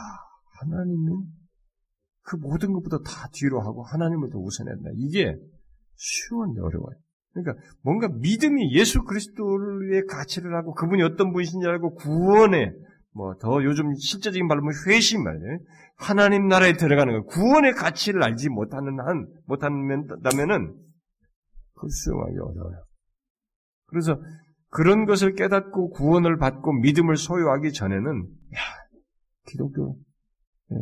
하나님은 그 모든 것보다 다 뒤로 하고 하나님을 더 우선해야. 이게 쉬운데 어려워요. 그러니까 뭔가 믿음이 예수 그리스도의 가치를 하고 그분이 어떤 분이신지 알고 구원에 뭐 더 요즘 실제적인 말로 회심 말이에요. 하나님 나라에 들어가는 거 구원의 가치를 알지 못하는 한 못한다면은 그 수용하기 어려워요. 그래서 그런 것을 깨닫고 구원을 받고 믿음을 소유하기 전에는 야 기독교 예,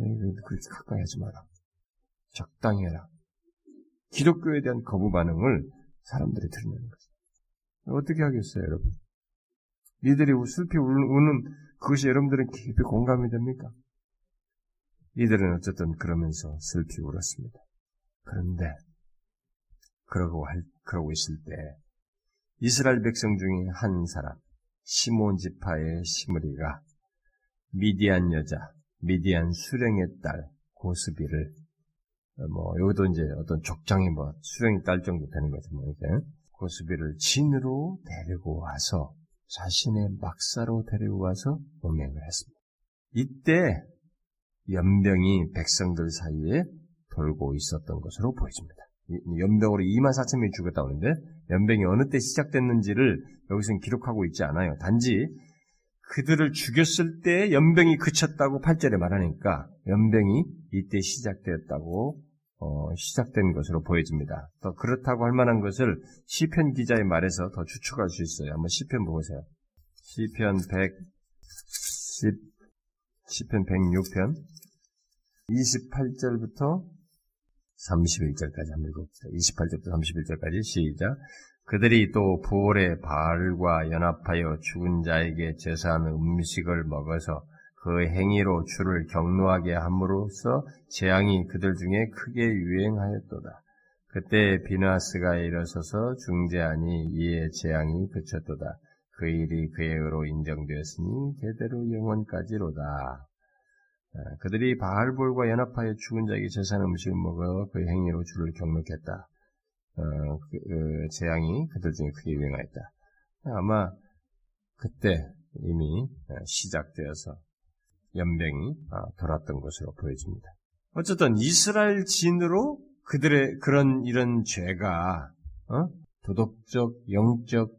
그렇게 가까이 하지 마라. 적당히 해라. 기독교에 대한 거부 반응을 사람들이 들는 거죠. 어떻게 하겠어요, 여러분? 이들이 슬피 우는 그것이 여러분들은 깊이 공감이 됩니까? 이들은 어쨌든 그러면서 슬피 울었습니다. 그런데 그러고 할, 그러고 있을 때 이스라엘 백성 중에 한 사람 시몬 지파의 시므리가 미디안 여자 미디안 수령의 딸 고스비를 어, 뭐 여기도 이제 어떤 족장이 뭐 수령의 딸 정도 되는 거죠 뭐 고스비를 진으로 데리고 와서 자신의 막사로 데리고 와서 음행을 했습니다. 이때 연병이 백성들 사이에 돌고 있었던 것으로 보여집니다. 연병으로 2만 4천 명이 죽었다고 하는데 연병이 어느 때 시작됐는지를 여기서는 기록하고 있지 않아요. 단지 그들을 죽였을 때 연병이 그쳤다고 8절에 말하니까 연병이 이때 시작되었다고 어, 시작된 것으로 보여집니다. 더 그렇다고 할 만한 것을 시편 기자의 말에서 더 추측할 수 있어요. 한번 시편 보세요. 시편 110 시편 106편 28절부터 31절까지 한번 읽어봅시다. 28절부터 31절까지 시작. 그들이 또 부월의 바알과 연합하여 죽은 자에게 제사하는 음식을 먹어서 그 행위로 주를 경노하게 함으로써 재앙이 그들 중에 크게 유행하였도다. 그때 비나스가 일어서서 중재하니 이에 재앙이 그쳤도다. 그 일이 그의 의로 인정되었으니 대대로 영원까지로다. 아, 그들이 바알볼과 연합하여 죽은 자에게 제사하는 음식을 먹어 그 행위로 주를 경록했다. 어, 그, 그 재앙이 그들 중에 크게 유행하였다. 아마 그때 이미 어, 시작되어서 연병이 아, 돌았던 것으로 보여집니다. 어쨌든 이스라엘 진으로 그들의 그런 이런 죄가 어? 도덕적, 영적인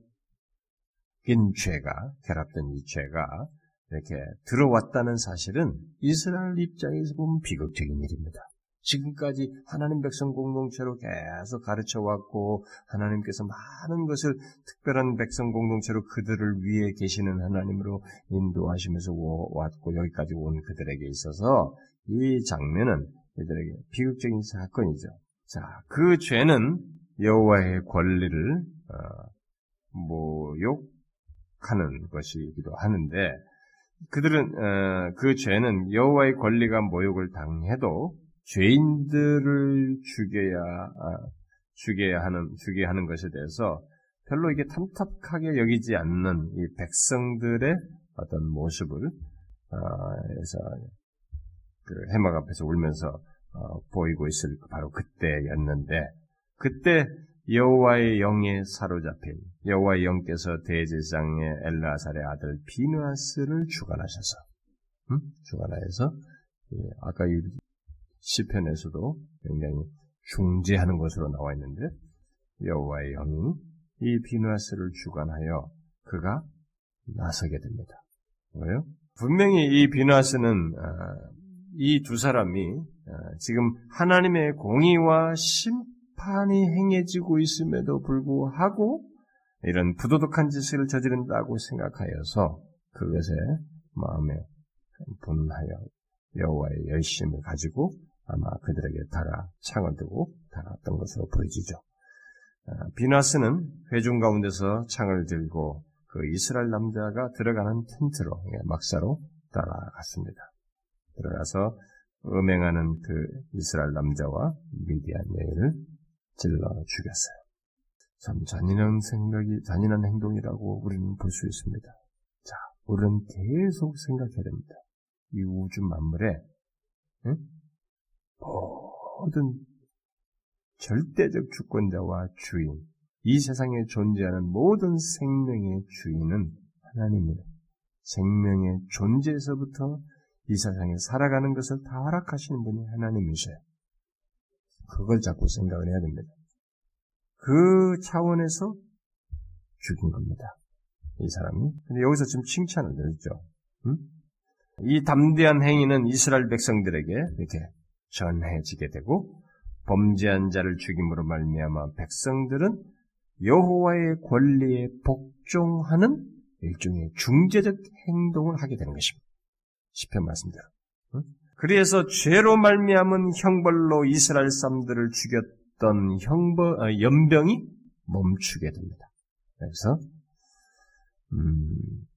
죄가 결합된 이 죄가 이렇게 들어왔다는 사실은 이스라엘 입장에서 보면 비극적인 일입니다. 지금까지 하나님 백성 공동체로 계속 가르쳐 왔고 하나님께서 많은 것을 특별한 백성 공동체로 그들을 위해 계시는 하나님으로 인도하시면서 왔고 여기까지 온 그들에게 있어서 이 장면은 이들에게 비극적인 사건이죠. 자, 그 죄는 여호와의 권리를 어, 모욕하는 것이기도 하는데 그들은 어, 그 죄는 여호와의 권리가 모욕을 당해도 죄인들을 죽여야 아, 죽여야 하는 죽여야 하는 것에 대해서 별로 이게 탐탁하게 여기지 않는 이 백성들의 어떤 모습을 에서 그 해막 앞에서 울면서 어, 보이고 있을 바로 그때였는데 그때 여호와의 영에 사로잡힌 여호와의 영께서 대제사장의 엘라살의 아들 비누아스를 주관하셔서 음? 주관하여서 예, 아까 시편에서도 굉장히 중재하는 것으로 나와 있는데 여호와의 영이 이 비누아스를 주관하여 그가 나서게 됩니다. 뭐요? 분명히 이 비누아스는 아, 이두 사람이 아, 지금 하나님의 공의와 심판이 행해지고 있음에도 불구하고 이런 부도덕한 짓을 저지른다고 생각하여서 그것에 마음에 분하여 여호와의 열심을 가지고 아마 그들에게 달아 창을 두고 달았던 것으로 보여지죠. 아, 비나스는 회중 가운데서 창을 들고 그 이스라엘 남자가 들어가는 텐트로 예, 막사로 따라갔습니다. 들어가서 음행하는 그 이스라엘 남자와 미디안 여인을 찔러 죽였어요. 참 잔인한 생각이 잔인한 행동이라고 우리는 볼 수 있습니다. 자, 우리는 계속 생각해야 됩니다. 이 우주 만물에 응? 모든 절대적 주권자와 주인, 이 세상에 존재하는 모든 생명의 주인은 하나님입니다. 생명의 존재에서부터 이 세상에 살아가는 것을 다 허락하시는 분이 하나님이세요. 그걸 자꾸 생각을 해야 됩니다. 그 차원에서 죽인 겁니다. 이 사람이. 근데 여기서 지금 칭찬을 드렸죠. 음? 이 담대한 행위는 이스라엘 백성들에게 이렇게 전해지게 되고 범죄한 자를 죽임으로 말미암아 백성들은 여호와의 권리에 복종하는 일종의 중재적 행동을 하게 되는 것입니다. 10편 말씀대로. 그래서 죄로 말미암은 형벌로 이스라엘 사람들을 죽였던 형벌 아, 연병이 멈추게 됩니다. 그래서 음,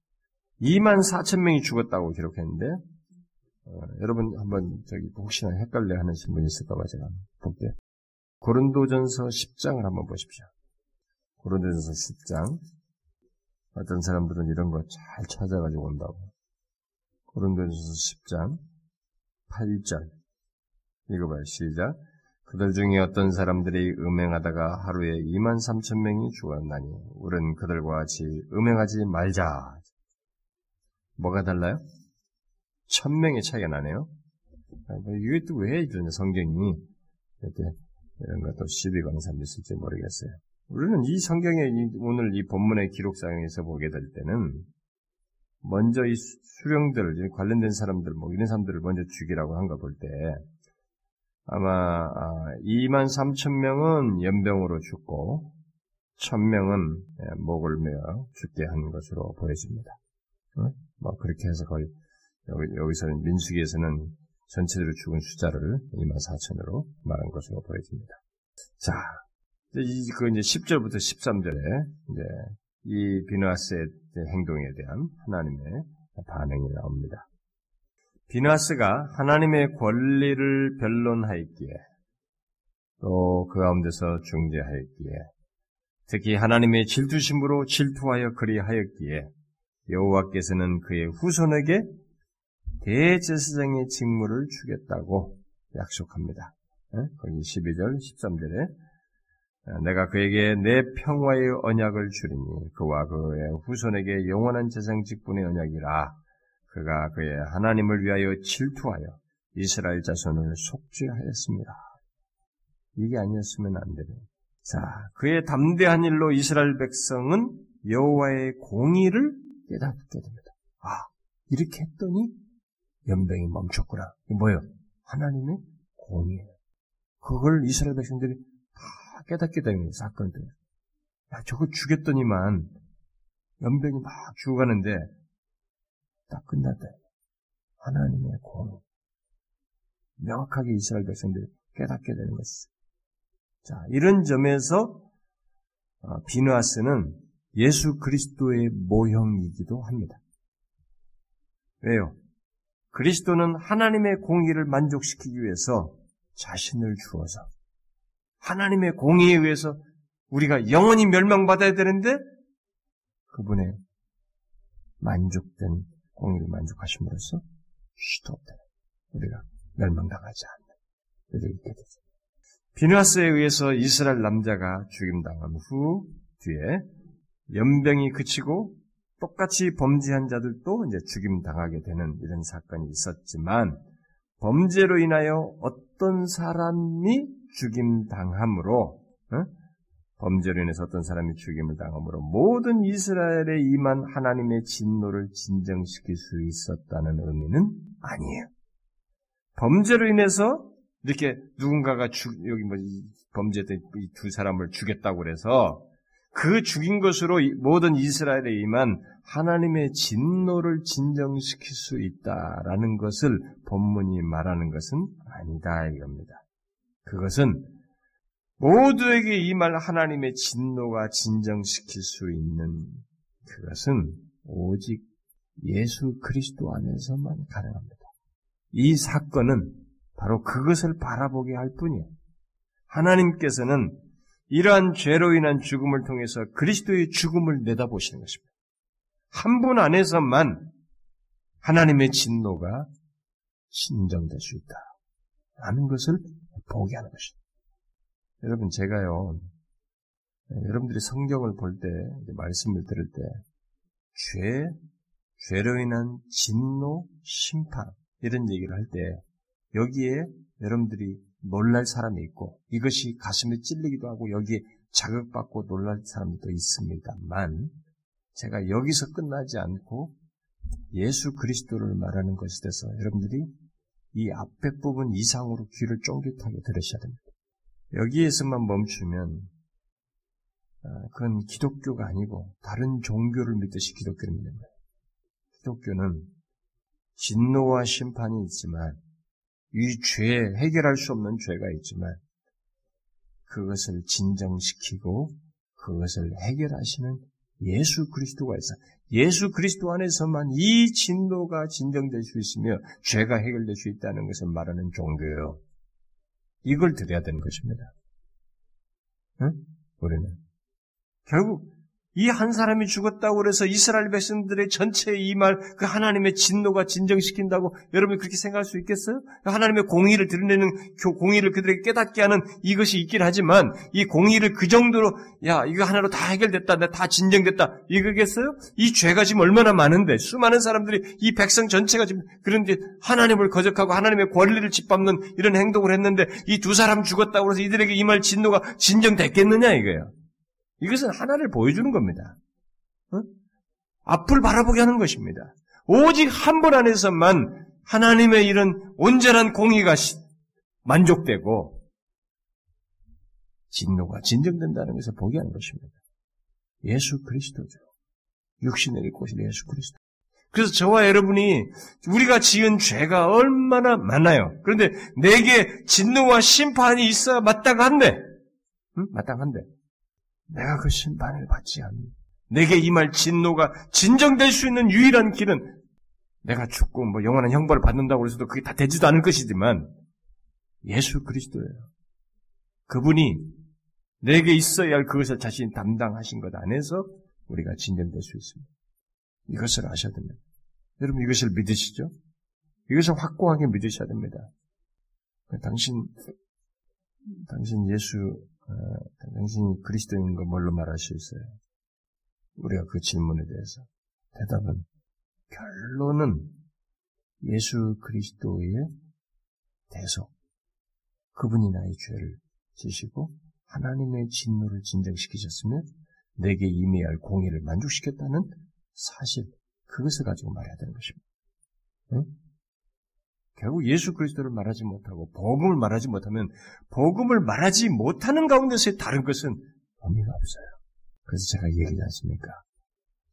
2만 4천 명이 죽었다고 기록했는데 어, 여러분 한번 저기 혹시나 헷갈려 하는 신분 있을까봐 제가 볼게요. 고른도전서 10장을 한번 보십시오. 고른도전서 10장 어떤 사람들은 이런 거 잘 찾아가지고 온다고. 고린도전서 10장 8절 읽어봐요. 시작. 그들 중에 어떤 사람들이 음행하다가 하루에 2만 3천 명이 죽었나니 우리는 그들과 같이 음행하지 말자. 뭐가 달라요? 천 명의 차이가 나네요. 아, 뭐 이게 또 왜 이러냐 성경이 이렇게 이런 것도 시비 거는 사람도 있을지 모르겠어요. 우리는 이 성경의 오늘 이 본문의 기록상에서 보게 될 때는 먼저 이 수령들, 관련된 사람들, 뭐 이런 사람들을 먼저 죽이라고 한 거 볼 때, 아마 2만 3천 명은 연병으로 죽고 1,000명은 예, 목을 메어 죽게 한 것으로 보여집니다. 뭐 그렇게 해서 거의 여기, 여기서는 민수기에서는 전체적으로 죽은 숫자를 2만 4천으로 말한 것으로 보여집니다. 자, 이, 그 이제 10절부터 13절에 이제 이 비누아스의 행동에 대한 하나님의 반응이 나옵니다. 비누아스가 하나님의 권리를 변론하였기에 또 그 가운데서 중재하였기에 특히 하나님의 질투심으로 질투하여 그리하였기에 여호와께서는 그의 후손에게 대제사장의 직무를 주겠다고 약속합니다. 거기 12절, 13절에 내가 그에게 내 평화의 언약을 주리니 그와 그의 후손에게 영원한 재상 직분의 언약이라 그가 그의 하나님을 위하여 질투하여 이스라엘 자손을 속죄하였습니다. 이게 아니었으면 안 되는. 자, 그의 담대한 일로 이스라엘 백성은 여호와의 공의를 깨닫게 됩니다. 아, 이렇게 했더니 연병이 멈췄구나. 이 뭐예요? 하나님의 공의예요. 그걸 이스라엘 백성들이 다 깨닫게 되는 사건들. 야, 저거 죽였더니만 연병이 막 죽어가는데 딱 끝났다. 하나님의 공의. 명확하게 이스라엘 백성들이 깨닫게 되는 것이죠. 자, 이런 점에서 어, 비누아스는 예수 그리스도의 모형이기도 합니다. 왜요? 그리스도는 하나님의 공의를 만족시키기 위해서 자신을 주어서 하나님의 공의에 의해서 우리가 영원히 멸망받아야 되는데 그분의 만족된 공의를 만족하심으로써 슈톱다 우리가 멸망당하지 않는 일을 있게 되죠. 비누아스에 의해서 이스라엘 남자가 죽임당한 후 뒤에 연병이 그치고 똑같이 범죄한 자들도 이제 죽임 당하게 되는 이런 사건이 있었지만 범죄로 인하여 어떤 사람이 죽임 당함으로 어? 범죄로 인해서 어떤 사람이 죽임을 당함으로 모든 이스라엘에 임한 하나님의 진노를 진정시킬 수 있었다는 의미는 아니에요. 범죄로 인해서 이렇게 누군가가 죽, 여기 뭐 범죄된 이 두 사람을 죽였다고 그래서 그 죽인 것으로 모든 이스라엘에 임한 하나님의 진노를 진정시킬 수 있다라는 것을 본문이 말하는 것은 아니다 이겁니다. 그것은 모두에게 임할 하나님의 진노가 진정시킬 수 있는 그것은 오직 예수 그리스도 안에서만 가능합니다. 이 사건은 바로 그것을 바라보게 할 뿐이에요. 하나님께서는 이러한 죄로 인한 죽음을 통해서 그리스도의 죽음을 내다보시는 것입니다. 한 분 안에서만 하나님의 진노가 진정될 수 있다. 라는 것을 보게 하는 것입니다. 여러분, 제가요, 여러분들이 성경을 볼 때, 말씀을 들을 때, 죄, 죄로 인한 진노, 심판, 이런 얘기를 할 때, 여기에 여러분들이 놀랄 사람이 있고, 이것이 가슴에 찔리기도 하고, 여기에 자극받고 놀랄 사람도 있습니다만, 제가 여기서 끝나지 않고, 예수 그리스도를 말하는 것에 대해서 여러분들이 이 앞에 부분 이상으로 귀를 쫑긋하게 들으셔야 됩니다. 여기에서만 멈추면 아, 그건 기독교가 아니고 다른 종교를 믿듯이 기독교를 믿는 거예요. 기독교는 진노와 심판이 있지만 이 죄, 해결할 수 없는 죄가 있지만 그것을 진정시키고 그것을 해결하시는 예수 그리스도가 있어. 예수 그리스도 안에서만 이 진노가 진정될 수 있으며 죄가 해결될 수 있다는 것을 말하는 종교예요. 이걸 드려야 되는 것입니다. 응? 우리는. 결국 이 한 사람이 죽었다고 그래서 이스라엘 백성들의 전체의 이 말, 그 하나님의 진노가 진정시킨다고 여러분이 그렇게 생각할 수 있겠어요? 그 하나님의 공의를 드러내는 공의를 그들에게 깨닫게 하는 이것이 있긴 하지만 이 공의를 그 정도로 야 이거 하나로 다 해결됐다, 다 진정됐다 이거겠어요? 이 죄가 지금 얼마나 많은데 수많은 사람들이 이 백성 전체가 지금 그런데 하나님을 거적하고 하나님의 권리를 짓밟는 이런 행동을 했는데 이 두 사람 죽었다고 해서 이들에게 이 말 진노가 진정됐겠느냐 이거예요. 이것은 하나를 보여주는 겁니다. 어? 앞을 바라보게 하는 것입니다. 오직 한분 안에서만 하나님의 이런 온전한 공의가 만족되고 진노가 진정된다는 것을 보게 하는 것입니다. 예수 그리스도죠. 입고 오신 예수 그리스도. 그래서 저와 여러분이 우리가 지은 죄가 얼마나 많아요. 그런데 내게 진노와 심판이 있어야 마땅한데, 응? 마땅한데, 내가 그 심판을 받지 않는, 내게 이말 진노가 진정될 수 있는 유일한 길은 내가 죽고 뭐 영원한 형벌을 받는다고 해서도 그게 다 되지도 않을 것이지만 예수 그리스도예요. 그분이 내게 있어야 할 그것을 자신이 담당하신 것 안에서 우리가 진정될 수 있습니다. 이것을 아셔야 됩니다. 여러분 이것을 믿으시죠? 이것을 확고하게 믿으셔야 됩니다. 당신, 당신 예수, 어, 당신이 그리스도인 거 뭘로 말할 수 있어요? 우리가 그 질문에 대해서 대답은 결론은 예수 그리스도의 대속, 그분이 나의 죄를 지시고 하나님의 진노를 진정시키셨으며 내게 임해야 할 공의를 만족시켰다는 사실, 그것을 가지고 말해야 되는 것입니다. 응? 결국 예수 그리스도를 말하지 못하고 복음을 말하지 못하면 복음을 말하지 못하는 가운데서의 다른 것은 의미가 없어요. 그래서 제가 얘기하지 않습니까?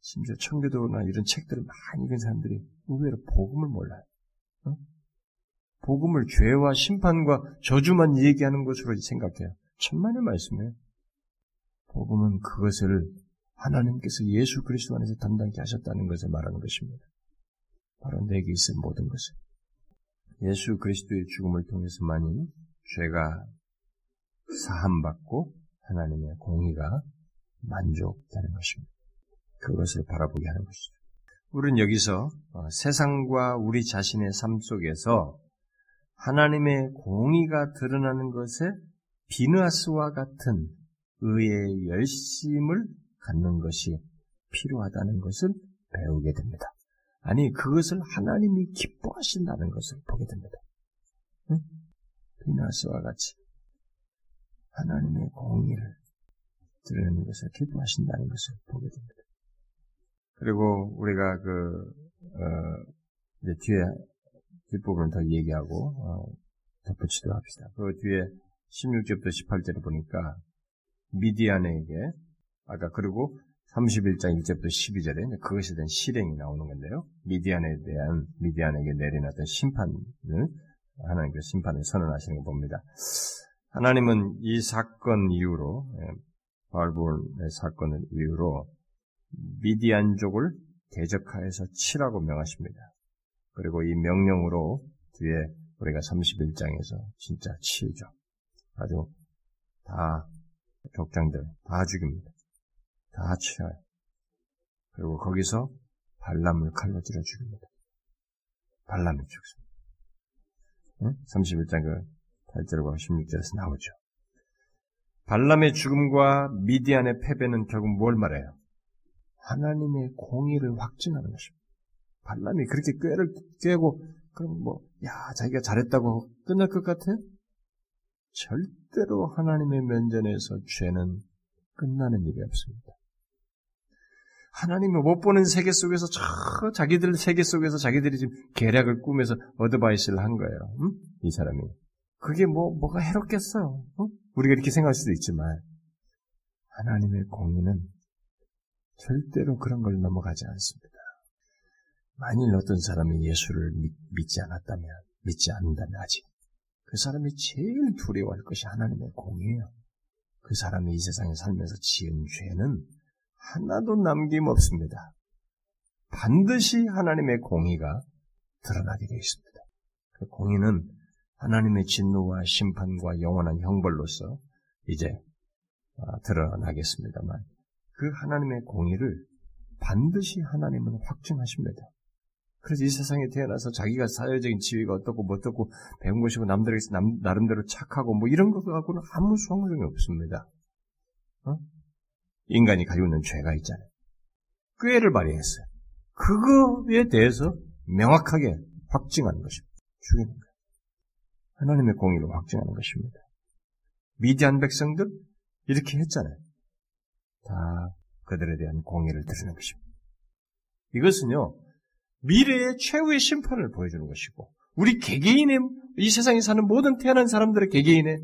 심지어 청교도나 이런 책들을 많이 읽은 사람들이 의외로 복음을 몰라요. 어? 복음을 죄와 심판과 저주만 얘기하는 것으로 생각해요. 천만의 말씀이에요. 복음은 그것을 하나님께서 예수 그리스도 안에서 담당케 하셨다는 것을 말하는 것입니다. 바로 내게 있을 모든 것을. 예수 그리스도의 죽음을 통해서만이 죄가 사함받고 하나님의 공의가 만족되는 것입니다. 그것을 바라보게 하는 것이죠. 우리는 여기서 어, 세상과 우리 자신의 삶 속에서 하나님의 공의가 드러나는 것에 비누아스와 같은 의의 열심을 갖는 것이 필요하다는 것을 배우게 됩니다. 아니, 그것을 하나님이 기뻐하신다는 것을 보게 됩니다. 응? 비나스와 같이 하나님의 공의를 드러내는 것을 기뻐하신다는 것을 보게 됩니다. 그리고 우리가 그, 어, 이제 뒤에 뒷부분을 더 얘기하고, 어, 덧붙이도록 합시다. 그 뒤에 16절부터 18절을 보니까 미디안에게 아까 그리고 31장 1절부터 12절에 그것에 대한 실행이 나오는 건데요. 미디안에 대한 미디안에게 내려놨던 심판을 하나님께서 심판을 선언하시는 거 봅니다. 하나님은 이 사건 이후로 바울의 사건을 이후로 미디안족을 대적하여서 치라고 명하십니다. 그리고 이 명령으로 뒤에 우리가 31장에서 진짜 치우죠. 아주 다 족장들 다 죽입니다. 다 치어요. 그리고 거기서 발람을 칼로 찔러 죽입니다. 발람이 죽습니다. 응? 31장 그 8절과 16절에서 나오죠. 발람의 죽음과 미디안의 패배는 결국 뭘 말해요? 하나님의 공의를 확증하는 것입니다. 발람이 그렇게 꾀를 꿰고 그럼 뭐, 야, 자기가 잘했다고 끝날 것 같아요? 절대로 하나님의 면전에서 죄는 끝나는 일이 없습니다. 하나님을 못 보는 세계 속에서 저 자기들 세계 속에서 자기들이 지금 계략을 꾸면서 어드바이스를 한 거예요. 응? 이 사람이. 그게 뭐 뭐가 해롭겠어요. 응? 우리가 이렇게 생각할 수도 있지만 하나님의 공의는 절대로 그런 걸 넘어가지 않습니다. 만일 어떤 사람이 예수를 믿, 지 않았다면, 믿지 않는다면 아직 그 사람이 제일 두려워할 것이 하나님의 공이에요. 그 사람이 이 세상에 살면서 지은 죄는 하나도 남김없습니다. 반드시 하나님의 공의가 드러나게 되어 있습니다. 그 공의는 하나님의 진노와 심판과 영원한 형벌로서 이제 아, 드러나겠습니다만 그 하나님의 공의를 반드시 하나님은 확증하십니다. 그래서 이 세상에 태어나서 자기가 사회적인 지위가 어떻고 뭐 어떻고 배운 것이고 남들에게 남, 나름대로 착하고 뭐 이런 것 갖고는 아무 소용이 없습니다. 어? 인간이 가지고 있는 죄가 있잖아요. 꾀를 발휘했어요. 그거에 대해서 명확하게 확증하는 것입니다. 죽이는 거예요. 하나님의 공의를 확증하는 것입니다. 미디안 백성들 이렇게 했잖아요. 다 그들에 대한 공의를 드리는 것입니다. 이것은요, 미래의 최후의 심판을 보여주는 것이고, 우리 개개인의, 이 세상에 사는 모든 태어난 사람들의 개개인의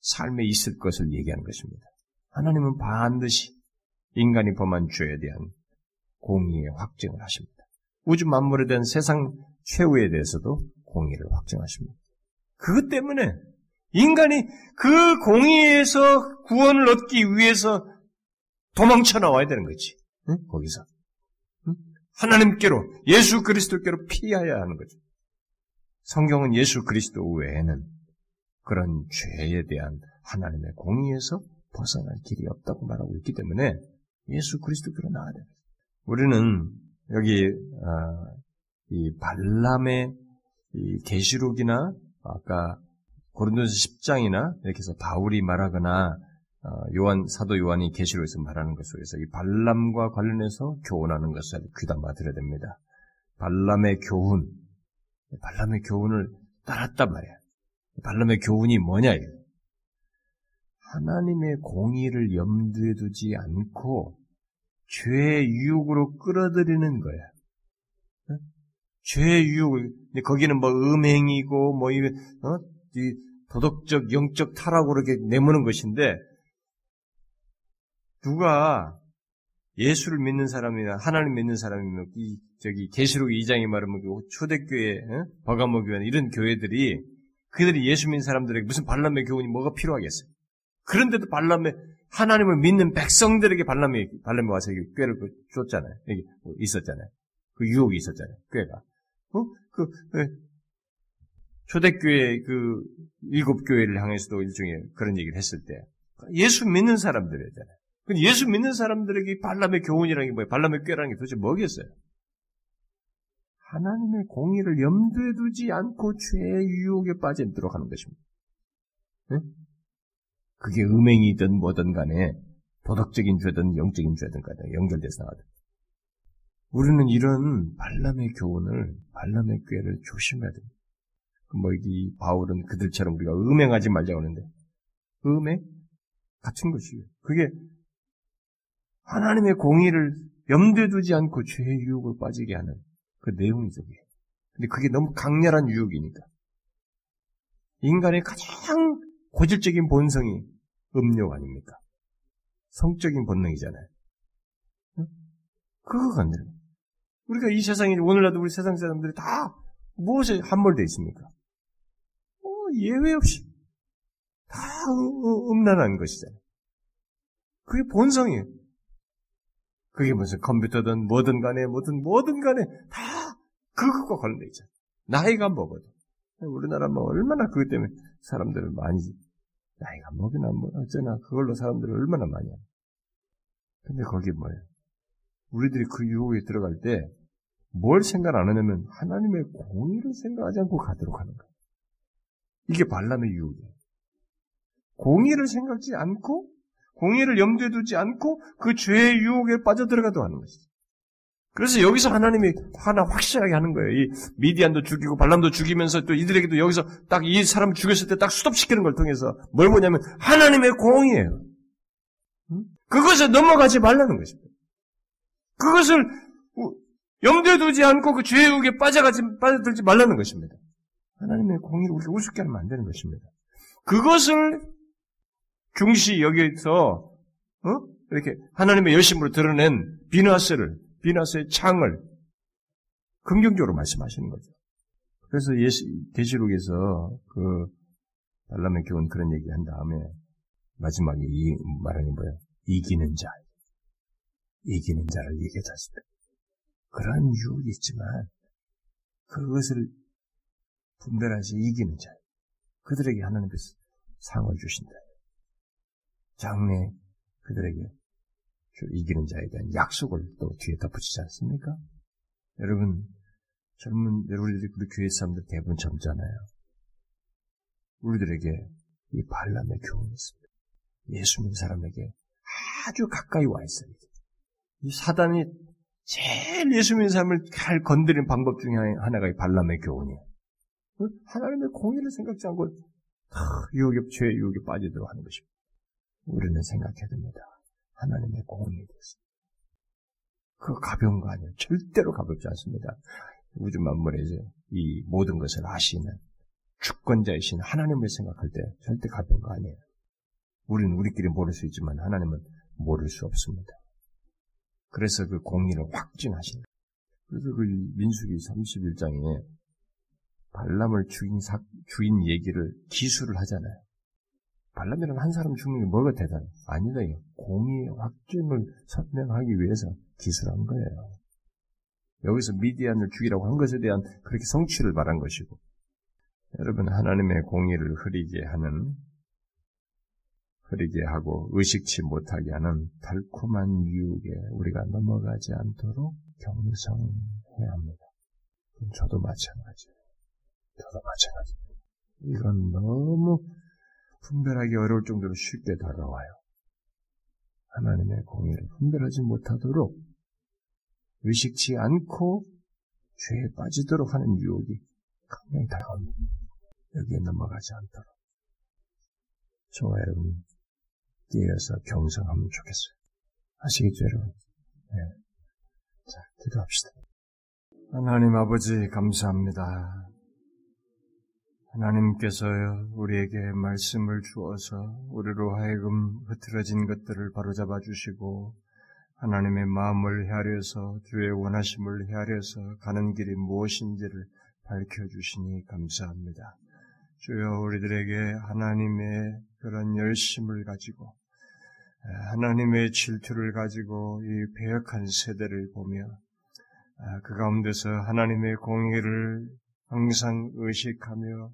삶에 있을 것을 얘기하는 것입니다. 하나님은 반드시 인간이 범한 죄에 대한 공의의 확증을 하십니다. 우주 만물에 대한 세상 최후에 대해서도 공의를 확정하십니다. 그것 때문에 인간이 그 공의에서 구원을 얻기 위해서 도망쳐 나와야 되는 거지. 응? 거기서. 응? 하나님께로, 예수 그리스도께로 피하여야 하는 거죠. 성경은 예수 그리스도 외에는 그런 죄에 대한 하나님의 공의에서 벗어날 길이 없다고 말하고 있기 때문에 예수 그리스도께로 나와야 됩니다. 우리는 여기 어, 이 발람의 이 계시록이나 아까 고린도서 10장이나 이렇게 해서 바울이 말하거나 어, 요한 사도 요한이 계시록에서 말하는 것 속에서 이 발람과 관련해서 교훈하는 것을 귀담아 들어야 됩니다. 발람의 교훈, 발람의 교훈을 따랐단 말이야. 발람의 교훈이 뭐냐 이거. 하나님의 공의를 염두에 두지 않고 죄의 유혹으로 끌어들이는 거야. 죄의 유혹을 거기는 뭐 음행이고 뭐 이, 어? 이 도덕적 영적 타락으로 이렇게 내무는 것인데 누가 예수를 믿는 사람이나 하나님 믿는 사람이면 이 저기 계시록 2장에 말하면 그 초대교회, 어? 버가모 교회 이런 교회들이 그들이 예수 믿는 사람들에게 무슨 발람의 교훈이 뭐가 필요하겠어요? 그런데도 발람의 하나님을 믿는 백성들에게 발람이 발람이 와서 꾀를 그 줬잖아요. 여기 뭐 있었잖아요. 그 유혹이 있었잖아요. 꾀가. 어? 그 네. 초대교회 그 일곱 교회를 향해서도 일종의 그런 얘기를 했을 때 예수 믿는 사람들이잖아요. 근데 예수 믿는 사람들에게 발람의 교훈이라는 게 뭐예요? 발람의 꾀라는 게 도대체 뭐겠어요? 하나님의 공의를 염두에 두지 않고 죄의 유혹에 빠지도록 하는 것입니다. 네? 그게 음행이든 뭐든 간에 도덕적인 죄든 영적인 죄든 간에 연결돼서 나가든 우리는 이런 발람의 교훈을 발람의 꾀를 조심해야 됩니다. 뭐 이 바울은 그들처럼 우리가 음행하지 말자고 하는데 음행 같은 것이에요. 그게 하나님의 공의를 염두에 두지 않고 죄의 유혹을 빠지게 하는 그 내용이죠. 근데 그게 너무 강렬한 유혹이니까. 인간의 가장 고질적인 본성이 음욕 아닙니까? 성적인 본능이잖아요. 그거가 안 돼요. 우리가 이 세상에, 오늘날도 우리 세상 사람들이 다 무엇에 함몰되어 있습니까? 어, 예외 없이 다 음란한 것이잖아요. 그게 본성이에요. 그게 무슨 컴퓨터든 뭐든 간에 뭐든 뭐든 간에 다 그것과 관련돼 있잖아요. 나이가 먹어도. 우리나라 뭐 얼마나 그것 때문에 사람들을 많이 나이가 먹이나 뭐 어쩌나 그걸로 사람들을 얼마나 많이 하냐. 근데 거기 뭐예요? 우리들이 그 유혹에 들어갈 때 뭘 생각 안 하냐면 하나님의 공의를 생각하지 않고 가도록 하는 거예요. 이게 발람의 유혹이에요. 공의를 생각지 않고 공의를 염두에 두지 않고 그 죄의 유혹에 빠져들어가도 하는 것이죠. 그래서 여기서 하나님이 하나 확실하게 하는 거예요. 이 미디안도 죽이고 발람도 죽이면서 또 이들에게도 여기서 딱 이 사람 죽였을 때 딱 수톱시키는 걸 통해서 뭘 보냐면 하나님의 공의예요. 그것에 넘어가지 말라는 것입니다. 그것을 염두에 두지 않고 그 죄의 유혹에 빠져가지 빠져들지 말라는 것입니다. 하나님의 공의를 우리가 우습게 하면 안 되는 것입니다. 그것을 중시 여기서 어? 이렇게 하나님의 열심으로 드러낸 비나스를 비나스의 창을 긍정적으로 말씀하시는 거죠. 그래서 예시 계시록에서 그 발람의 교훈 그런 얘기 한 다음에 마지막에 이 말하는 뭐예요? 이기는 자, 이기는 자를 이게 잤습니다. 그러한 유혹이 있지만 그것을 분별하시 이기는 자, 그들에게 하나님께서 상을 주신다. 장래 그들에게 이기는 자에 대한 약속을 또 뒤에 덧붙이지 않습니까? 여러분, 젊은, 여러분들이 우리 교회 사람들 대부분 젊잖아요. 우리들에게 이 반란의 교훈이 있습니다. 예수 믿는 사람에게 아주 가까이 와 있어요. 이 사단이 제일 예수 믿는 사람을 잘 건드리는 방법 중에 하나가 이 발람의 교훈이에요. 하나님의 공의를 생각지 않고 유혹에 죄의 유혹에 빠지도록 하는 것입니다. 우리는 생각해야 됩니다. 하나님의 공의에 대해서. 그 가벼운 거 아니에요. 절대로 가볍지 않습니다. 우주 만물에서 이 모든 것을 아시는 주권자이신 하나님을 생각할 때 절대 가벼운 거 아니에요. 우리는 우리끼리 모를 수 있지만 하나님은 모를 수 없습니다. 그래서 그 공의를 확증하신 그래서 그 민수기 31장에 발람을 죽인 사, 죽인 얘기를 기술을 하잖아요. 발람이라는 한 사람 죽는 게 뭐가 대단해? 아니다. 공의의 확증을 설명하기 위해서 기술한 거예요. 여기서 미디안을 죽이라고 한 것에 대한 그렇게 성취를 말한 것이고 여러분 하나님의 공의를 흐리게 하는 흐리게 하고 의식치 못하게 하는 달콤한 유혹에 우리가 넘어가지 않도록 경성해야 합니다. 저도 마찬가지예요. 저도 마찬가지예요. 이건 너무 분별하기 어려울 정도로 쉽게 다가와요. 하나님의 공의를 분별하지 못하도록 의식치 않고 죄에 빠지도록 하는 유혹이 굉장히 다가옵니다. 여기에 넘어가지 않도록. 저와 여러분, 깨어서 경성하면 좋겠어요. 아시겠죠, 여러분? 네. 자, 기도합시다. 하나님 아버지, 감사합니다. 하나님께서요, 우리에게 말씀을 주어서 우리로 하여금 흐트러진 것들을 바로잡아 주시고, 하나님의 마음을 헤아려서 주의 원하심을 헤아려서 가는 길이 무엇인지를 밝혀 주시니 감사합니다. 주여 우리들에게 하나님의 그런 열심을 가지고 하나님의 질투를 가지고 이 배역한 세대를 보며 그 가운데서 하나님의 공의를 항상 의식하며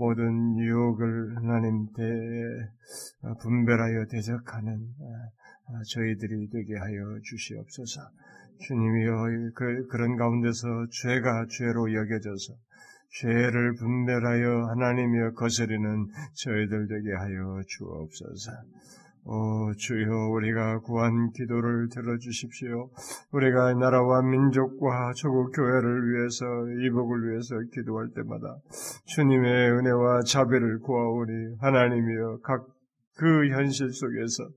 모든 유혹을 하나님 대 분별하여 대적하는 저희들이 되게 하여 주시옵소서. 주님이여 그, 그런 가운데서 죄가 죄로 여겨져서 죄를 분별하여 하나님이여 거스리는 저희들 되게 하여 주옵소서. 오 주여 우리가 구한 기도를 들어주십시오. 우리가 나라와 민족과 조국 교회를 위해서 이복을 위해서 기도할 때마다 주님의 은혜와 자비를 구하오니 하나님이여 각 그 현실 속에서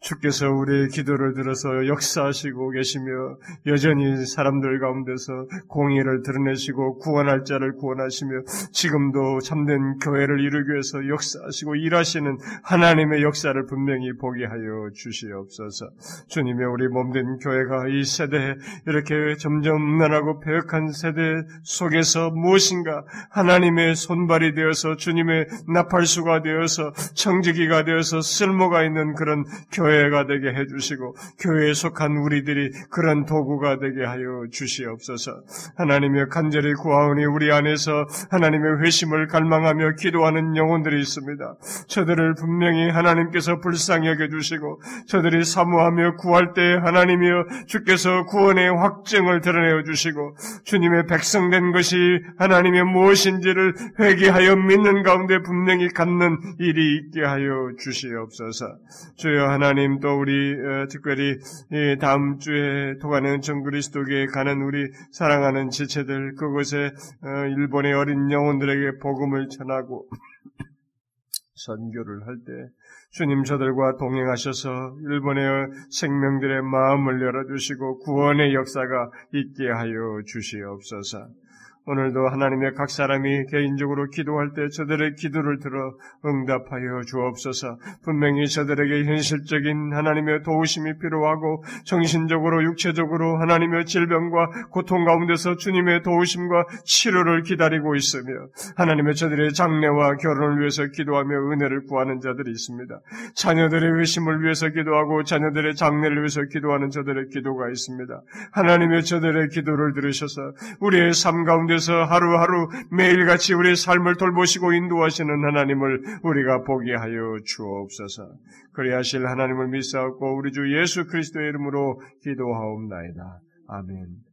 주께서 우리의 기도를 들어서 역사하시고 계시며 여전히 사람들 가운데서 공의를 드러내시고 구원할 자를 구원하시며 지금도 참된 교회를 이루기 위해서 역사하시고 일하시는 하나님의 역사를 분명히 보게 하여 주시옵소서. 주님의 우리 몸된 교회가 이 세대에 이렇게 점점 음란하고 배역한 세대 속에서 무엇인가 하나님의 손발이 되어서 주님의 나팔수가 되어서 청지기가 되어서 위해서 쓸모가 있는 그런 교회가 되게 해주시고 교회에 속한 우리들이 그런 도구가 되게 하여 주시옵소서. 하나님의 간절히 구하오니 우리 안에서 하나님의 회심을 갈망하며 기도하는 영혼들이 있습니다. 저들을 분명히 하나님께서 불쌍히 여겨주시고 저들이 사모하며 구할 때 하나님이여 주께서 구원의 확증을 드러내어 주시고 주님의 백성된 것이 하나님의 무엇인지를 회개하여 믿는 가운데 분명히 갖는 일이 있게 하여 주시옵소서. 주시옵소서. 주여 하나님 또 우리 어, 특별히 다음 주에 통하는 정그리스도교에 가는 우리 사랑하는 지체들 그곳에 어, 일본의 어린 영혼들에게 복음을 전하고 [CLEARS THROAT] 선교를 할 때 주님 저들과 동행하셔서 일본의 생명들의 마음을 열어주시고 구원의 역사가 있게 하여 주시옵소서. 오늘도 하나님의 각 사람이 개인적으로 기도할 때 저들의 기도를 들어 응답하여 주옵소서. 분명히 저들에게 현실적인 하나님의 도우심이 필요하고 정신적으로 육체적으로 하나님의 질병과 고통 가운데서 주님의 도우심과 치료를 기다리고 있으며 하나님의 저들의 장래와 결혼을 위해서 기도하며 은혜를 구하는 자들이 있습니다. 자녀들의 의심을 위해서 기도하고 자녀들의 장래를 위해서 기도하는 저들의 기도가 있습니다. 하나님의 저들의 기도를 들으셔서 우리의 삶 가운데 가운데서 하루하루 매일같이 우리의 삶을 돌보시고 인도하시는 하나님을 우리가 보게 하여 주옵소서. 그리하실 하나님을 믿사옵고 우리 주 예수 그리스도의 이름으로 기도하옵나이다. 아멘.